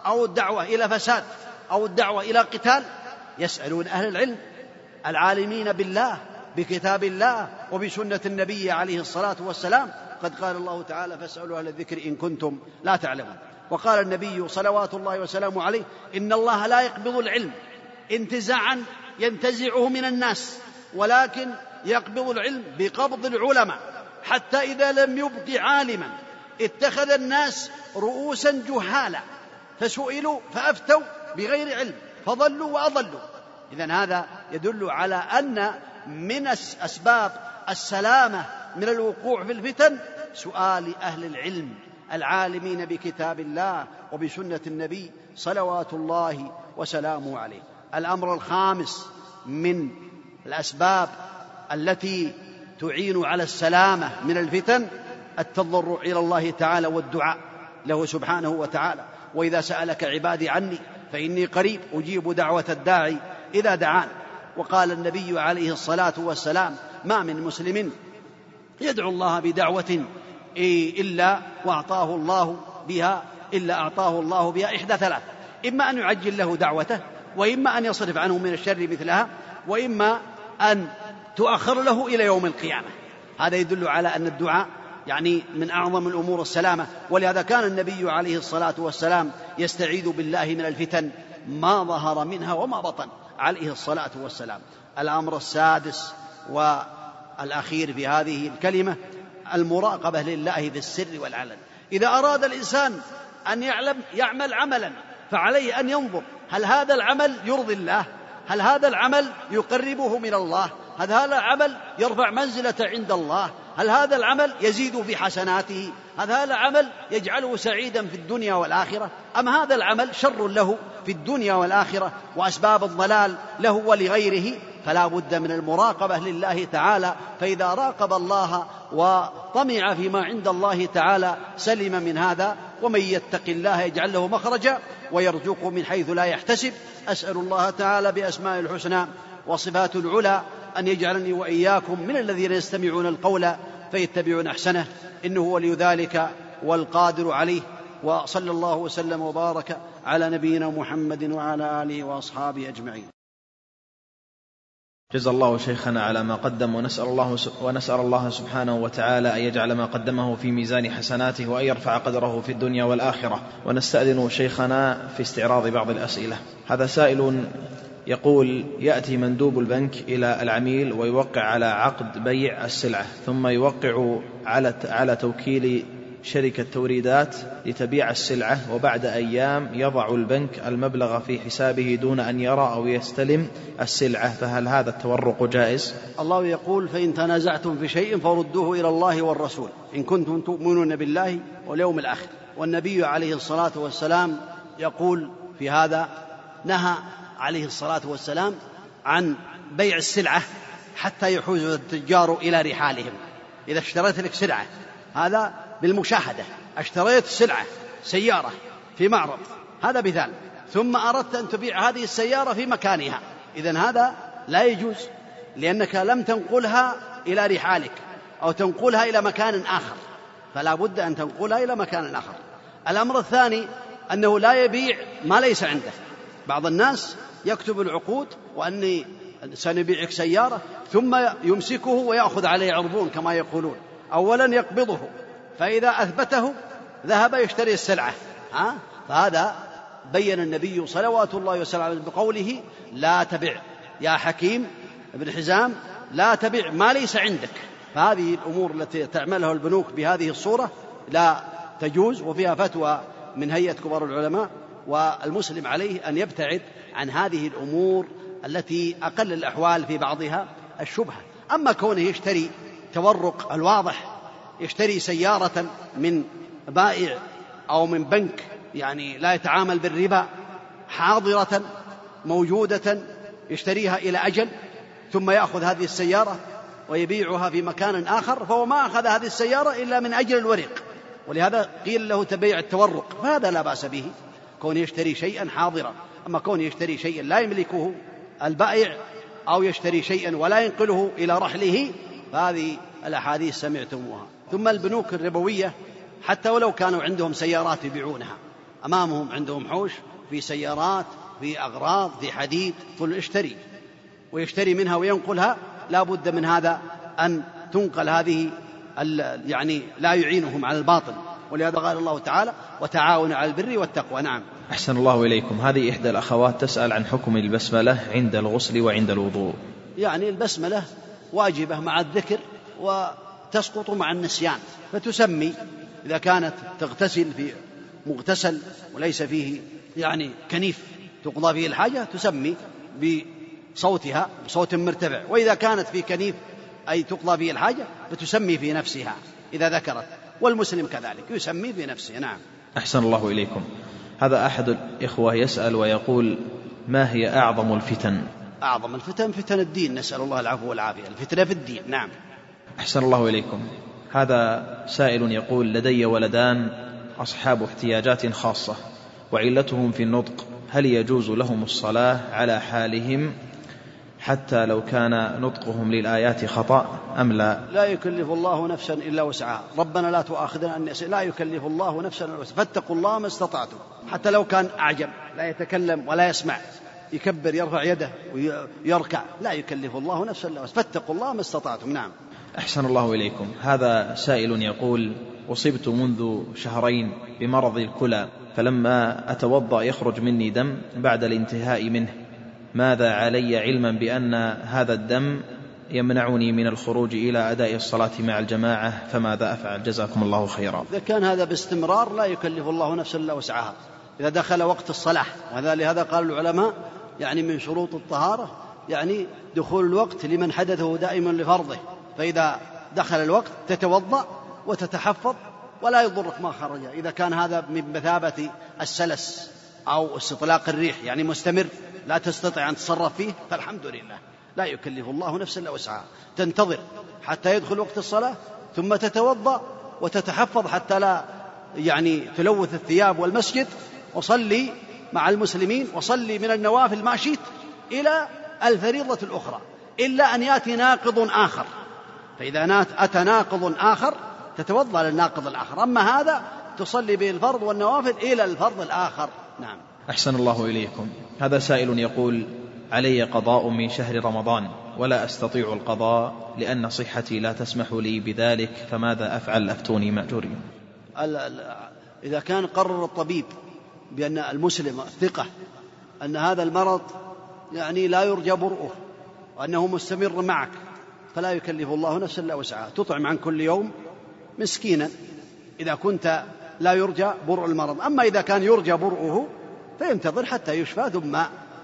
أو الدعوة إلى فساد أو الدعوة إلى قتال يسألون أهل العلم العالمين بالله بكتاب الله وبسنة النبي عليه الصلاة والسلام. قد قال الله تعالى فاسألوا أهل الذكر إن كنتم لا تعلمون وقال النبي صلوات الله وسلامه عليه إن الله لا يقبض العلم انتزاعا ينتزعه من الناس ولكن يقبض العلم بقبض العلماء حتى إذا لم يبق عالما اتخذ الناس رؤوسا جهالا فسئلوا فأفتوا بغير علم فضلوا وأضلوا. إذا هذا يدل على أن من أسباب السلامة من الوقوع في الفتن سؤال أهل العلم العالمين بكتاب الله وبسنة النبي صلوات الله وسلامه عليه. الأمر الخامس من الأسباب التي تعين على السلامة من الفتن التضرع إلى الله تعالى والدعاء له سبحانه وتعالى. وإذا سألك عبادي عني فإني قريب أجيب دعوة الداعي إذا دعان. وقال النبي عليه الصلاة والسلام ما من مسلم يدعو الله بدعوة إلا وأعطاه الله بها إلا أعطاه الله بها إحدى ثلاث. إما أن يعجل له دعوته وإما أن يصرف عنه من الشر مثلها وإما أن تؤخر له إلى يوم القيامة. هذا يدل على أن الدعاء يعني من أعظم الأمور السلامة. ولهذا كان النبي عليه الصلاة والسلام يستعيذ بالله من الفتن ما ظهر منها وما بطن عليه الصلاة والسلام. الأمر السادس والأخير في هذه الكلمة المراقبة لله في السر والعلن. إذا أراد الإنسان أن يعلم يعمل عملا فعليه أن ينظر هل هذا العمل يرضي الله؟ هل هذا العمل يقربه من الله؟ هل هذا العمل يرفع منزلة عند الله؟ هل هذا العمل يزيد في حسناته؟ هل هذا العمل يجعله سعيدا في الدنيا والآخرة؟ أم هذا العمل شر له في الدنيا والآخرة وأسباب الضلال له ولغيره؟ فلا بد من المراقبة لله تعالى فإذا راقب الله وطمع فيما عند الله تعالى سلم من هذا ومن يتق الله يجعل له مخرجا ويرزقه من حيث لا يحتسب. أسأل الله تعالى بأسماء الحسنى وصفات العلى أن يجعلني وإياكم من الذين يستمعون القول فيتبعون أحسنه. إنه ولي ذلك والقادر عليه. وصلى الله وسلم وبارك على نبينا محمد وعلى آله وأصحابه أجمعين. جزا الله شيخنا على ما قدم ونسأل الله ونسأل الله سبحانه وتعالى أن يجعل ما قدمه في ميزان حسناته وأن يرفع قدره في الدنيا والآخرة. ونستأذن شيخنا في استعراض بعض الأسئلة. هذا سائل يقول يأتي مندوب البنك إلى العميل ويوقع على عقد بيع السلعة ثم يوقع على على توكيل شركة توريدات لتبيع السلعة وبعد أيام يضع البنك المبلغ في حسابه دون أن يرى أو يستلم السلعة فهل هذا التورق جائز؟ الله يقول فإن تنازعتم في شيء فردوه إلى الله والرسول إن كنتم تؤمنون بالله واليوم الآخر والنبي عليه الصلاة والسلام يقول في هذا نهى عليه الصلاة والسلام عن بيع السلعة حتى يحوز التجار إلى رحالهم. إذا اشتريت لك سلعة هذا بالمشاهدة. اشتريت سلعة سيارة في معرض هذا مثال. ثم أردت أن تبيع هذه السيارة في مكانها. إذا هذا لا يجوز لأنك لم تنقلها إلى رحالك أو تنقلها إلى مكان آخر. فلا بد أن تنقلها إلى مكان آخر. الأمر الثاني أنه لا يبيع ما ليس عنده. بعض الناس يكتب العقود وأني سنبيعك سيارة ثم يمسكه ويأخذ عليه عربون كما يقولون. أولا يقبضه فإذا أثبته ذهب يشتري السلعة. ها؟ فهذا بين النبي صلوات الله وسلامه بقوله لا تبع. يا حكيم ابن حزام لا تبع ما ليس عندك. فهذه الأمور التي تعملها البنوك بهذه الصورة لا تجوز وفيها فتوى من هيئة كبار العلماء. والمسلم عليه أن يبتعد عن هذه الأمور التي أقل الأحوال في بعضها الشبهة. أما كونه يشتري تورق الواضح يشتري سيارة من بائع أو من بنك يعني لا يتعامل بالربا حاضرة موجودة يشتريها إلى أجل ثم يأخذ هذه السيارة ويبيعها في مكان آخر فهو ما أخذ هذه السيارة إلا من أجل الورق. ولهذا قيل له تبيع التورق فهذا لا بأس به. كون يشتري شيئا حاضرا. أما كون يشتري شيئا لا يملكه البائع أو يشتري شيئا ولا ينقله إلى رحله فهذه الأحاديث سمعتموها. ثم البنوك الربوية حتى ولو كانوا عندهم سيارات يبيعونها. أمامهم عندهم حوش في سيارات في أغراض في حديد قل اشتري ويشتري منها وينقلها لا بد من هذا أن تنقل هذه يعني لا يعينهم على الباطل. ولهذا قال الله تعالى وتعاون على البر والتقوى. نعم. أحسن الله إليكم. هذه إحدى الأخوات تسأل عن حكم البسملة عند الغسل وعند الوضوء. يعني البسملة واجبة مع الذكر وتسقط مع النسيان فتسمي إذا كانت تغتسل في مغتسل وليس فيه يعني كنيف تقضى فيه الحاجة تسمي بصوتها بصوت مرتفع. وإذا كانت في كنيف أي تقضى فيه الحاجة فتسمي في نفسها إذا ذكرت. والمسلم كذلك يسمي في نفسه. نعم. أحسن الله إليكم. هذا أحد الإخوة يسأل ويقول ما هي أعظم الفتن؟ أعظم الفتن فتن الدين نسأل الله العفو والعافية. الفتنة في الدين نعم. أحسن الله إليكم. هذا سائل يقول لدي ولدان أصحاب احتياجات خاصة وعلتهم في النطق هل يجوز لهم الصلاة على حالهم حتى لو كان نطقهم للآيات خطأ أم لا. لا يكلف الله نفسا إلا وسعها. ربنا لا تؤاخذنا أن لا يكلف الله نفسا إلا وسعها. فاتقوا الله ما استطعتم. حتى لو كان أعجم لا يتكلم ولا يسمع. يكبر يرفع يده ويركع. لا يكلف الله نفسا إلا وسعها. فاتقوا الله ما استطعتم. نعم. أحسن الله إليكم. هذا سائل يقول أصبت منذ شهرين بمرض الكلى فلما أتوضأ يخرج مني دم بعد الانتهاء منه. ماذا علي علما بأن هذا الدم يمنعني من الخروج إلى أداء الصلاة مع الجماعة؟ فماذا أفعل؟ جزاكم الله خيرا. إذا كان هذا باستمرار لا يكلف الله نفسا إلا وسعها. إذا دخل وقت الصلاة وهذا لهذا قال العلماء يعني من شروط الطهارة يعني دخول الوقت لمن حدثه دائما لفرضه. فإذا دخل الوقت تتوضأ وتتحفظ ولا يضرك ما خرج. إذا كان هذا من مثابة السلس أو استطلاق الريح يعني مستمر. لا تستطيع أن تتصرف فيه فالحمد لله. لا يكلف الله نفسا إلا وسعها. تنتظر حتى يدخل وقت الصلاة ثم تتوضأ وتتحفظ حتى لا يعني تلوث الثياب والمسجد. وصلي مع المسلمين وصلي من النوافل ما شئت إلى الفريضة الأخرى إلا أن يأتي ناقض آخر. فإذا أتى ناقض آخر تتوضأ للناقض الآخر. أما هذا تصلي به الفرض والنوافل إلى الفرض الآخر. نعم. أحسن الله إليكم. هذا سائل يقول علي قضاء من شهر رمضان ولا أستطيع القضاء لأن صحتي لا تسمح لي بذلك فماذا أفعل؟ أفتوني مأجورين. إذا كان قرر الطبيب بأن المسلم الثقة أن هذا المرض يعني لا يرجى برؤه وأنه مستمر معك فلا يكلف الله نفسا إلا وسعها. تطعم عن كل يوم مسكينا إذا كنت لا يرجى برء المرض. أما إذا كان يرجى برؤه فينتظر حتى يشفى ثم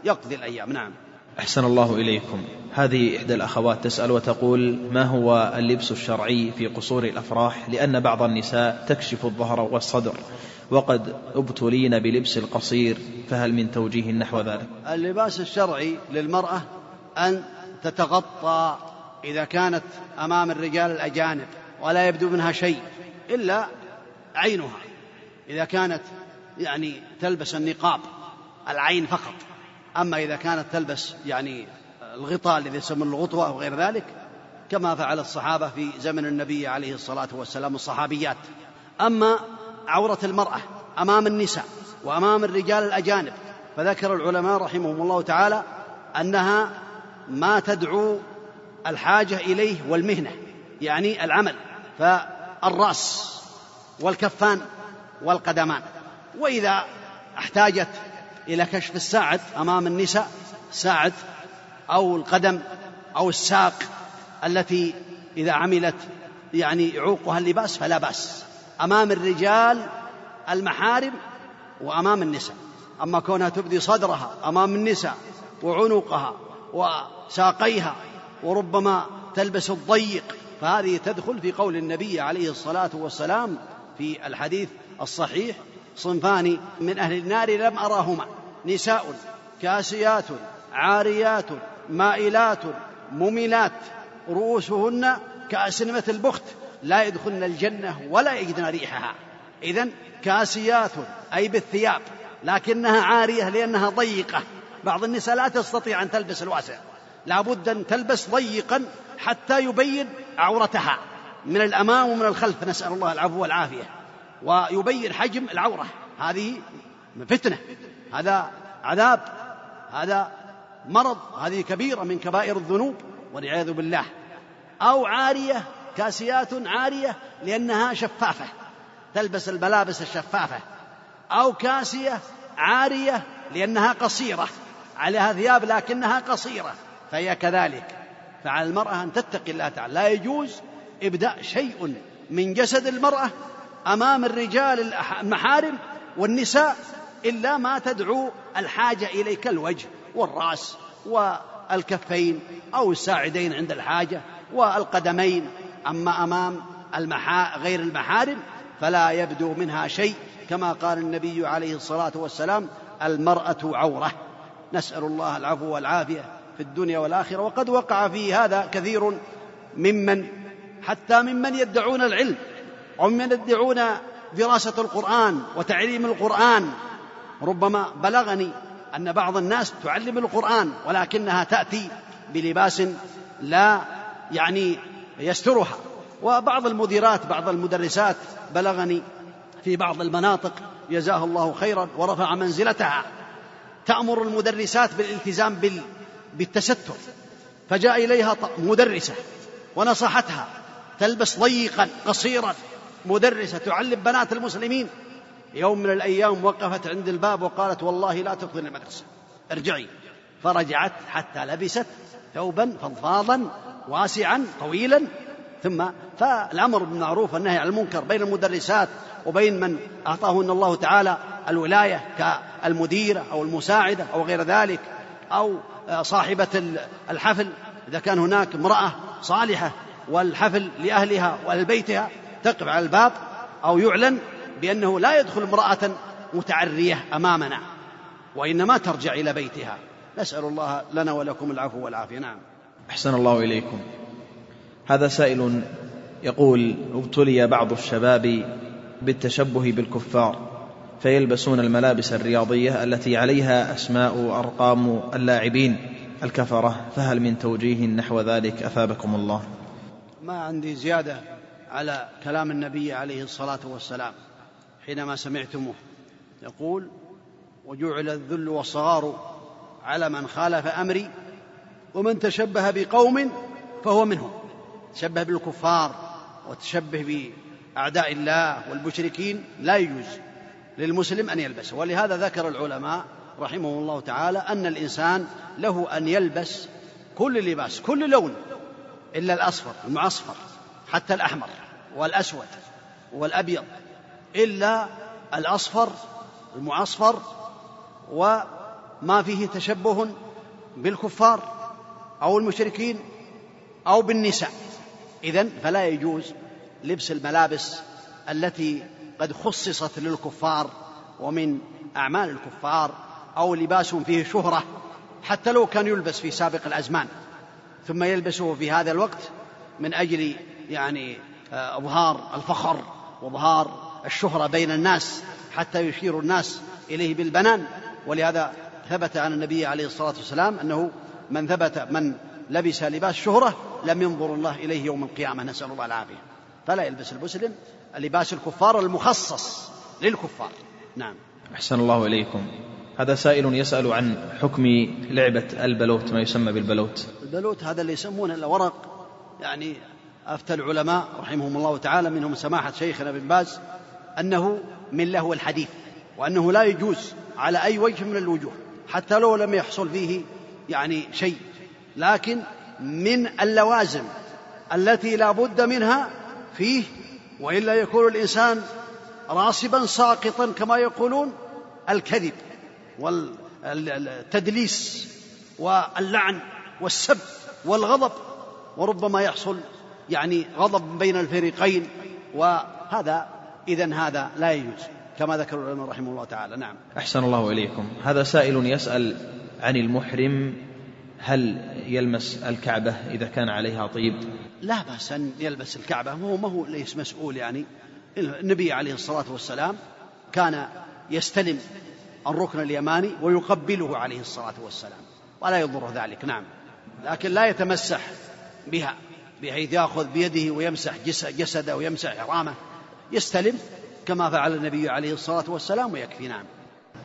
يقضي الأيام. نعم. أحسن الله إليكم. هذه إحدى الأخوات تسأل وتقول ما هو اللبس الشرعي في قصور الأفراح؟ لأن بعض النساء تكشف الظهر والصدر وقد أبتلين بلبس القصير فهل من توجيه نحو ذلك؟ اللباس الشرعي للمرأة أن تتغطى إذا كانت أمام الرجال الأجانب ولا يبدو منها شيء إلا عينها. إذا كانت يعني تلبس النقاب العين فقط. أما إذا كانت تلبس يعني الغطاء الذي يسمى الغطوة أو غير ذلك كما فعل الصحابة في زمن النبي عليه الصلاة والسلام الصحابيات. أما عورة المرأة أمام النساء وأمام الرجال الأجانب فذكر العلماء رحمهم الله تعالى أنها ما تدعو الحاجة إليه والمهنة يعني العمل فالرأس والكفان والقدمان. وإذا احتاجت إلى كشف الساعد أمام النساء ساعد أو القدم أو الساق التي إذا عملت يعني يعوقها اللباس فلا بأس. أمام الرجال المحارم وأمام النساء. أما كونها تبدي صدرها أمام النساء وعنقها وساقيها وربما تلبس الضيق فهذه تدخل في قول النبي عليه الصلاة والسلام في الحديث الصحيح صنفان من أهل النار لم أراهما. نساء كاسيات عاريات مائلات مميلات رؤوسهن كأسنمة البخت. لا يدخلن الجنة ولا يجدن ريحها. إذا كاسيات أي بالثياب. لكنها عارية لأنها ضيقة. بعض النساء لا تستطيع أن تلبس الواسع. لابد أن تلبس ضيقا حتى يبين عورتها. من الأمام ومن الخلف. نسأل الله العفو والعافية. ويبين حجم العورة. هذه فتنة. هذا عذاب. هذا مرض. هذه كبيرة من كبائر الذنوب. والعياذ بالله. أو عارية. كاسيات عارية. لأنها شفافة. تلبس الملابس الشفافة. أو كاسية عارية. لأنها قصيرة. عليها ثياب لكنها قصيرة. فهي كذلك. فعلى المرأة أن تتقي الله تعالى. لا يجوز إبداء شيء من جسد المرأة أمام الرجال المحارم والنساء إلا ما تدعو الحاجة إليه كالوجه والرأس والكفين أو الساعدين عند الحاجة والقدمين. أما أمام المحا غير المحارم فلا يبدو منها شيء كما قال النبي عليه الصلاة والسلام المرأة عورة. نسأل الله العفو والعافية في الدنيا والآخرة. وقد وقع في هذا كثير ممن حتى ممن يدعون العلم. وممن يدعون دراسة القرآن وتعليم القرآن. ربما بلغني أن بعض الناس تعلم القرآن ولكنها تأتي بلباس لا يعني يسترها. وبعض المديرات بعض المدرسات بلغني في بعض المناطق جزاها الله خيرا ورفع منزلتها. تأمر المدرسات بالالتزام بال بالتستر. فجاء إليها مدرسة ونصحتها تلبس ضيقا قصيرا. مدرسة تعلم بنات المسلمين. يوم من الأيام وقفت عند الباب وقالت والله لا تدخل المدرسة. ارجعي. فرجعت حتى لبست ثوبا فضفاضا واسعا طويلا. ثم فالأمر بالمعروف والنهي عن المنكر بين المدرسات وبين من أعطاهن الله تعالى الولاية كالمديرة أو المساعدة أو غير ذلك أو صاحبة الحفل. إذا كان هناك امرأة صالحة والحفل لأهلها وأهل بيتها تقف على الباب أو يعلن بأنه لا يدخل امرأة متعرية أمامنا وإنما ترجع إلى بيتها. نسأل الله لنا ولكم العفو والعافية. نعم. أحسن الله إليكم. هذا سائل يقول ابتلي بعض الشباب بالتشبه بالكفار فيلبسون الملابس الرياضية التي عليها أسماء وأرقام اللاعبين الكفرة فهل من توجيه نحو ذلك أثابكم الله؟ ما عندي زيادة. على كلام النبي عليه الصلاة والسلام حينما سمعتموه. يقول وجعل الذل والصغار على من خالف أمري ومن تشبه بقوم فهو منهم. تشبه بالكفار وتشبه بأعداء الله والمشركين لا يجوز للمسلم أن يلبسه ولهذا ذكر العلماء رحمه الله تعالى أن الإنسان له أن يلبس كل لباس كل لون إلا الأصفر المعصفر. حتى الأحمر والأسود والأبيض إلا الأصفر المعصفر وما فيه تشبه بالكفار أو المشركين أو بالنساء. إذن فلا يجوز لبس الملابس التي قد خصصت للكفار ومن أعمال الكفار أو لباس فيه شهرة حتى لو كان يلبس في سابق الأزمان. ثم يلبسه في هذا الوقت من أجل يعني آه، إظهار الفخر وإظهار الشهرة بين الناس حتى يشير الناس إليه بالبنان. ولهذا ثبت عن النبي عليه الصلاة والسلام أنه من ثبت من لبس لباس شهرة لم ينظر الله إليه يوم القيامة نسأل الله العافية. فلا يلبس المسلم لباس الكفار المخصص للكفار. نعم. أحسن الله إليكم. هذا سائل يسأل عن حكم لعبة البلوت ما يسمى بالبلوت؟ البلوت هذا اللي يسمونه الورق يعني أفتى العلماء رحمهم الله تعالى منهم سماحة شيخنا بن باز أنه من لهو الحديث وأنه لا يجوز على أي وجه من الوجوه حتى لو لم يحصل فيه يعني شيء. لكن من اللوازم التي لا بد منها فيه وإلا يكون الإنسان راصبا ساقطا كما يقولون الكذب والتدليس واللعن والسب والغضب وربما يحصل يعني غضب بين الفريقين وهذا اذا هذا لا يجوز كما ذكر العلماء رحمه الله تعالى. نعم. أحسن الله إليكم. هذا سائل يسأل عن المحرم هل يلمس الكعبة إذا كان عليها طيب؟ لا بأس أن يلبس الكعبة هو ما هو ليس مسؤول يعني. النبي عليه الصلاة والسلام كان يستلم الركن اليماني ويقبله عليه الصلاة والسلام ولا يضر ذلك. نعم. لكن لا يتمسح بها. بحيث يأخذ بيده ويمسح جسده ويمسح إحرامه يستلم كما فعل النبي عليه الصلاة والسلام ويكفي نعم.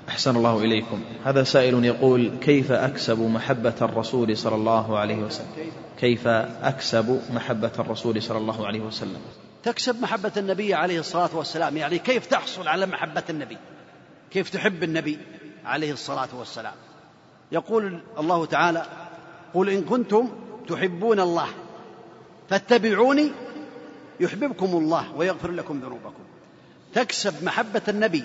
أحسن الله إليكم. هذا سائل يقول كيف أكسب محبة الرسول صلى الله عليه وسلم؟ كيف أكسب محبة الرسول صلى الله عليه وسلم؟ تكسب محبة النبي عليه الصلاة والسلام يعني كيف تحصل على محبة النبي؟ كيف تحب النبي عليه الصلاة والسلام؟ يقول الله تعالى قل إن كنتم تحبون الله. فاتبعوني يحببكم الله ويغفر لكم ذنوبكم. تكسب محبة النبي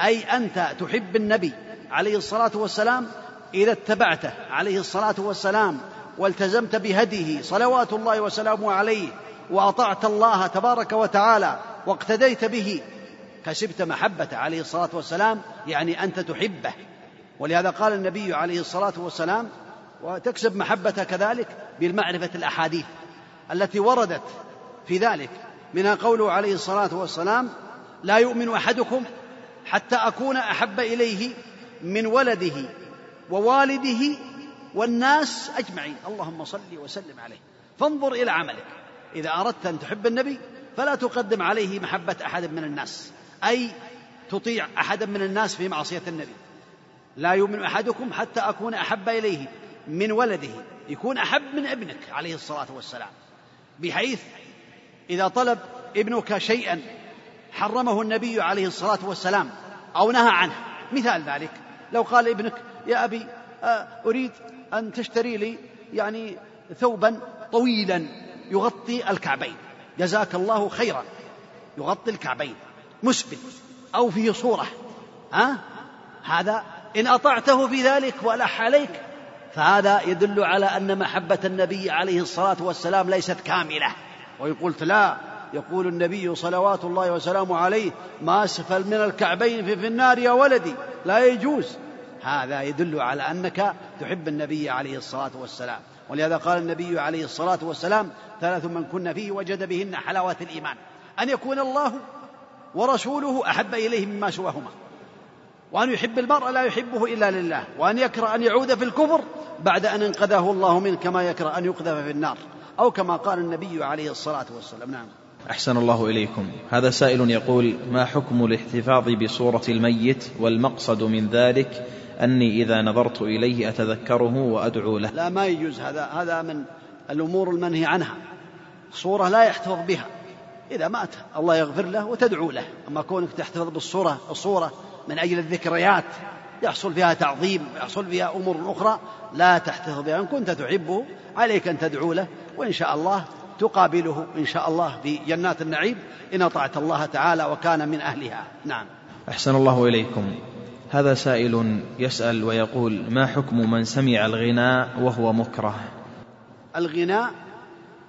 أي أنت تحب النبي عليه الصلاة والسلام إذا اتبعته عليه الصلاة والسلام والتزمت بهديه صلوات الله وسلامه عليه وأطعت الله تبارك وتعالى واقتديت به كسبت محبته عليه الصلاة والسلام يعني أنت تحبه. ولهذا قال النبي عليه الصلاة والسلام وتكسب محبته كذلك بالمعرفة الأحاديث. التي وردت في ذلك منها قوله عليه الصلاة والسلام لا يؤمن أحدكم حتى أكون أحب إليه من ولده ووالده والناس أجمعين. اللهم صل وسلم عليه. فانظر إلى عملك. إذا أردت أن تحب النبي فلا تقدم عليه محبة أحد من الناس أي تطيع أحدا من الناس في معصية النبي. لا يؤمن أحدكم حتى أكون أحب إليه من ولده يكون أحب من ابنك عليه الصلاة والسلام. بحيث إذا طلب ابنك شيئا حرمه النبي عليه الصلاة والسلام أو نهى عنه. مثال ذلك لو قال ابنك يا أبي آه، أريد أن تشتري لي يعني ثوبا طويلا يغطي الكعبين. جزاك الله خيرا يغطي الكعبين مسبل أو فيه صورة ها؟ هذا إن أطعته في ذلك وألح عليك فهذا يدل على أن محبة النبي عليه الصلاة والسلام ليست كاملة. ويقول لا يقول النبي صلوات الله وسلامه عليه ما أسفل من الكعبين في, في النار يا ولدي لا يجوز. هذا يدل على أنك تحب النبي عليه الصلاة والسلام. ولهذا قال النبي عليه الصلاة والسلام ثلاث من كن فيه وجد بهن حلاوة الإيمان. أن يكون الله ورسوله أحب إليه مما سواهما. وأن يحب المرء لا يحبه إلا لله وأن يكره أن يعود في الكفر بعد أن أنقذه الله منه كما يكره أن يقذف في النار أو كما قال النبي عليه الصلاة والسلام. نعم. أحسن الله إليكم. هذا سائل يقول ما حكم الاحتفاظ بصورة الميت والمقصد من ذلك؟ أني إذا نظرت إليه أتذكره وأدعو له. لا ما يجوز. هذا هذا من الأمور المنهي عنها. صورة لا يحتفظ بها. إذا مات الله يغفر له وتدعو له. أما كونك تحتفظ بالصورة الصورة من أجل الذكريات يحصل فيها تعظيم يحصل فيها أمور أخرى لا تحتفظ بها. إن كنت تحبه عليك أن تدعو له وإن شاء الله تقابله إن شاء الله في جنات النعيم إن أطعت الله تعالى وكان من أهلها. نعم. أحسن الله إليكم. هذا سائل يسأل ويقول ما حكم من سمع الغناء وهو مكره؟ الغناء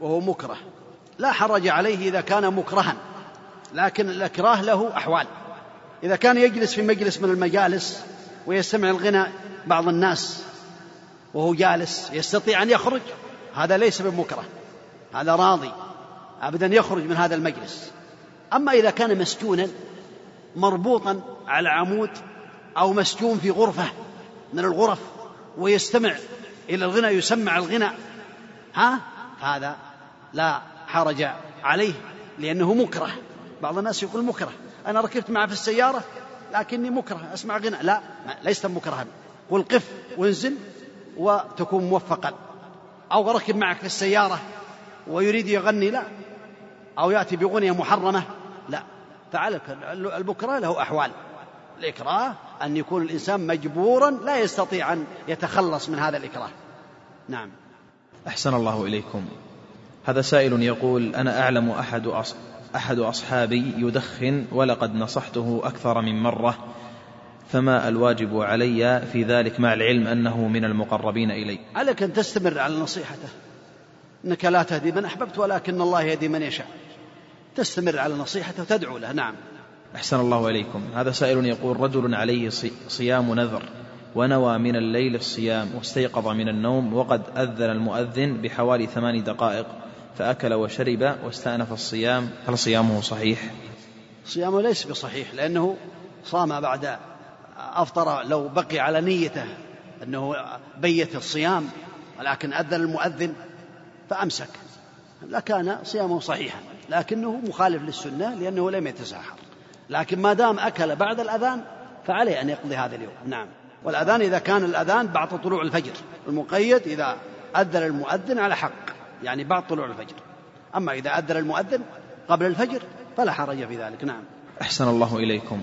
وهو مكره. لا حرج عليه إذا كان مكرها لكن الإكراه له أحوال. إذا كان يجلس في مجلس من المجالس ويستمع الغناء بعض الناس وهو جالس يستطيع أن يخرج هذا ليس بمكره هذا راضي أبدا يخرج من هذا المجلس. أما إذا كان مسجونا مربوطا على عمود أو مسجون في غرفة من الغرف ويستمع إلى الغنى يسمع الغنى ها؟ هذا لا حرج عليه لأنه مكره. بعض الناس يقول مكره. أنا ركبت معه في السيارة لكني مكره أسمع غنى. لا ليست مكرها. قل قف وانزل وتكون موفقا. أو ركب معك في السيارة ويريد يغني لا. أو يأتي بغنية محرمة لا. فعلى البكرة له أحوال. الإكراه أن يكون الإنسان مجبورا لا يستطيع أن يتخلص من هذا الإكراه. نعم. أحسن الله إليكم. هذا سائل يقول أنا أعلم أحد. أحد أصحابي يدخن ولقد نصحته أكثر من مرة فما الواجب علي في ذلك مع العلم أنه من المقربين إلي. عليك أن تستمر على نصيحته. إنك لا تهدي من أحببت ولكن الله يهدي من يشاء. تستمر على نصيحته وتدعو له. نعم. أحسن الله إليكم. هذا سائل يقول رجل عليه صيام نذر ونوى من الليل الصيام واستيقظ من النوم وقد أذن المؤذن بحوالي ثمان دقائق. فأكل وشرب واستأنف الصيام هل صيامه صحيح؟ صيامه ليس بصحيح لأنه صام بعد أفطر لو بقي على نيته أنه بيت الصيام ولكن أذن المؤذن فأمسك. لكان صيامه صحيحا لكنه مخالف للسنة لأنه لم يتساحر لكن ما دام أكل بعد الأذان فعليه أن يقضي هذا اليوم. نعم. والأذان إذا كان الأذان بعد طلوع الفجر المقيد إذا أذن المؤذن على حق. يعني بعد طلوع الفجر. أما إذا أذن المؤذن قبل الفجر فلا حرج في ذلك. نعم. أحسن الله إليكم.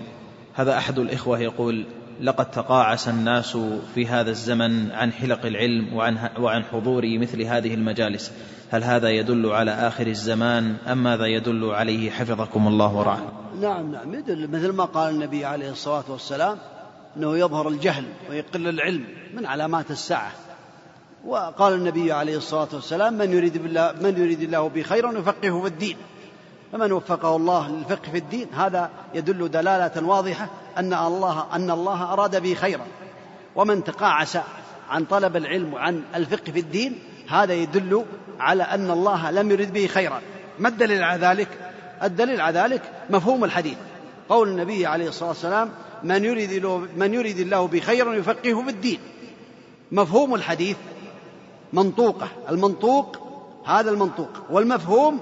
هذا أحد الإخوة يقول لقد تقاعس الناس في هذا الزمن عن حلق العلم وعن, وعن حضور مثل هذه المجالس. هل هذا يدل على آخر الزمان أم ماذا يدل عليه حفظكم الله ورعاه؟ نعم نعم. يدل مثل ما قال النبي عليه الصلاة والسلام أنه يظهر الجهل ويقل العلم من علامات الساعة. وقال النبي عليه الصلاة والسلام من يريد بالله من يريد الله به خيرا يفقهه في الدين. فمن وفقه الله للفقه في الدين هذا يدل دلالة واضحة أن الله أن الله أراد به خيرا. ومن تقاعس عن طلب العلم وعن الفقه في الدين هذا يدل على أن الله لم يرد به خيرا. ما الدليل على ذلك؟ الدليل على ذلك مفهوم الحديث. قول النبي عليه الصلاة والسلام من يريد من يريد الله بخيرا يفقهه في الدين. مفهوم الحديث منطوقة. المنطوق هذا المنطوق. والمفهوم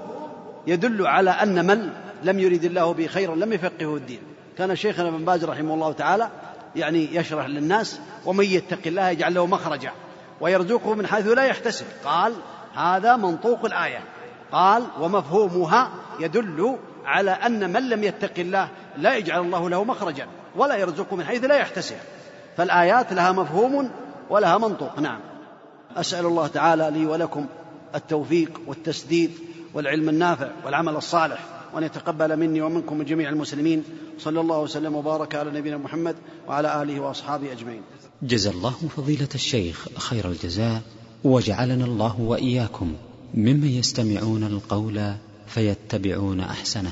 يدل على أن من لم يريد الله به خيرا لم يفقهه الدين. كان شيخنا ابن باز رحمه الله تعالى يعني يشرح للناس ومن يتق الله يجعل له مخرجا. ويرزقه من حيث لا يحتسب. قال هذا منطوق الآية. قال ومفهومها يدل على أن من لم يتق الله لا يجعل الله له مخرجا ولا يرزقه من حيث لا يحتسب. فالآيات لها مفهوم ولها منطوق. نعم. أسأل الله تعالى لي ولكم التوفيق والتسديد والعلم النافع والعمل الصالح وأن يتقبل مني ومنكم من جميع المسلمين. صلى الله وسلم وبارك على نبينا محمد وعلى آله وأصحابه أجمعين. جزا الله فضيلة الشيخ خير الجزاء وجعلنا الله وإياكم ممن يستمعون القول فيتبعون أحسنه.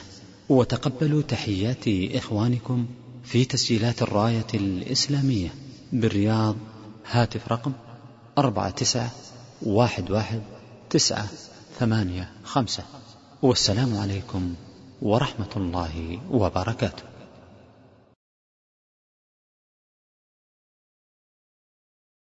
وتقبلوا تحيات إخوانكم في تسجيلات الراية الإسلامية بالرياض. هاتف رقم أربعة تسعة واحد واحد تسعة ثمانية خمسة. والسلام عليكم ورحمة الله وبركاته.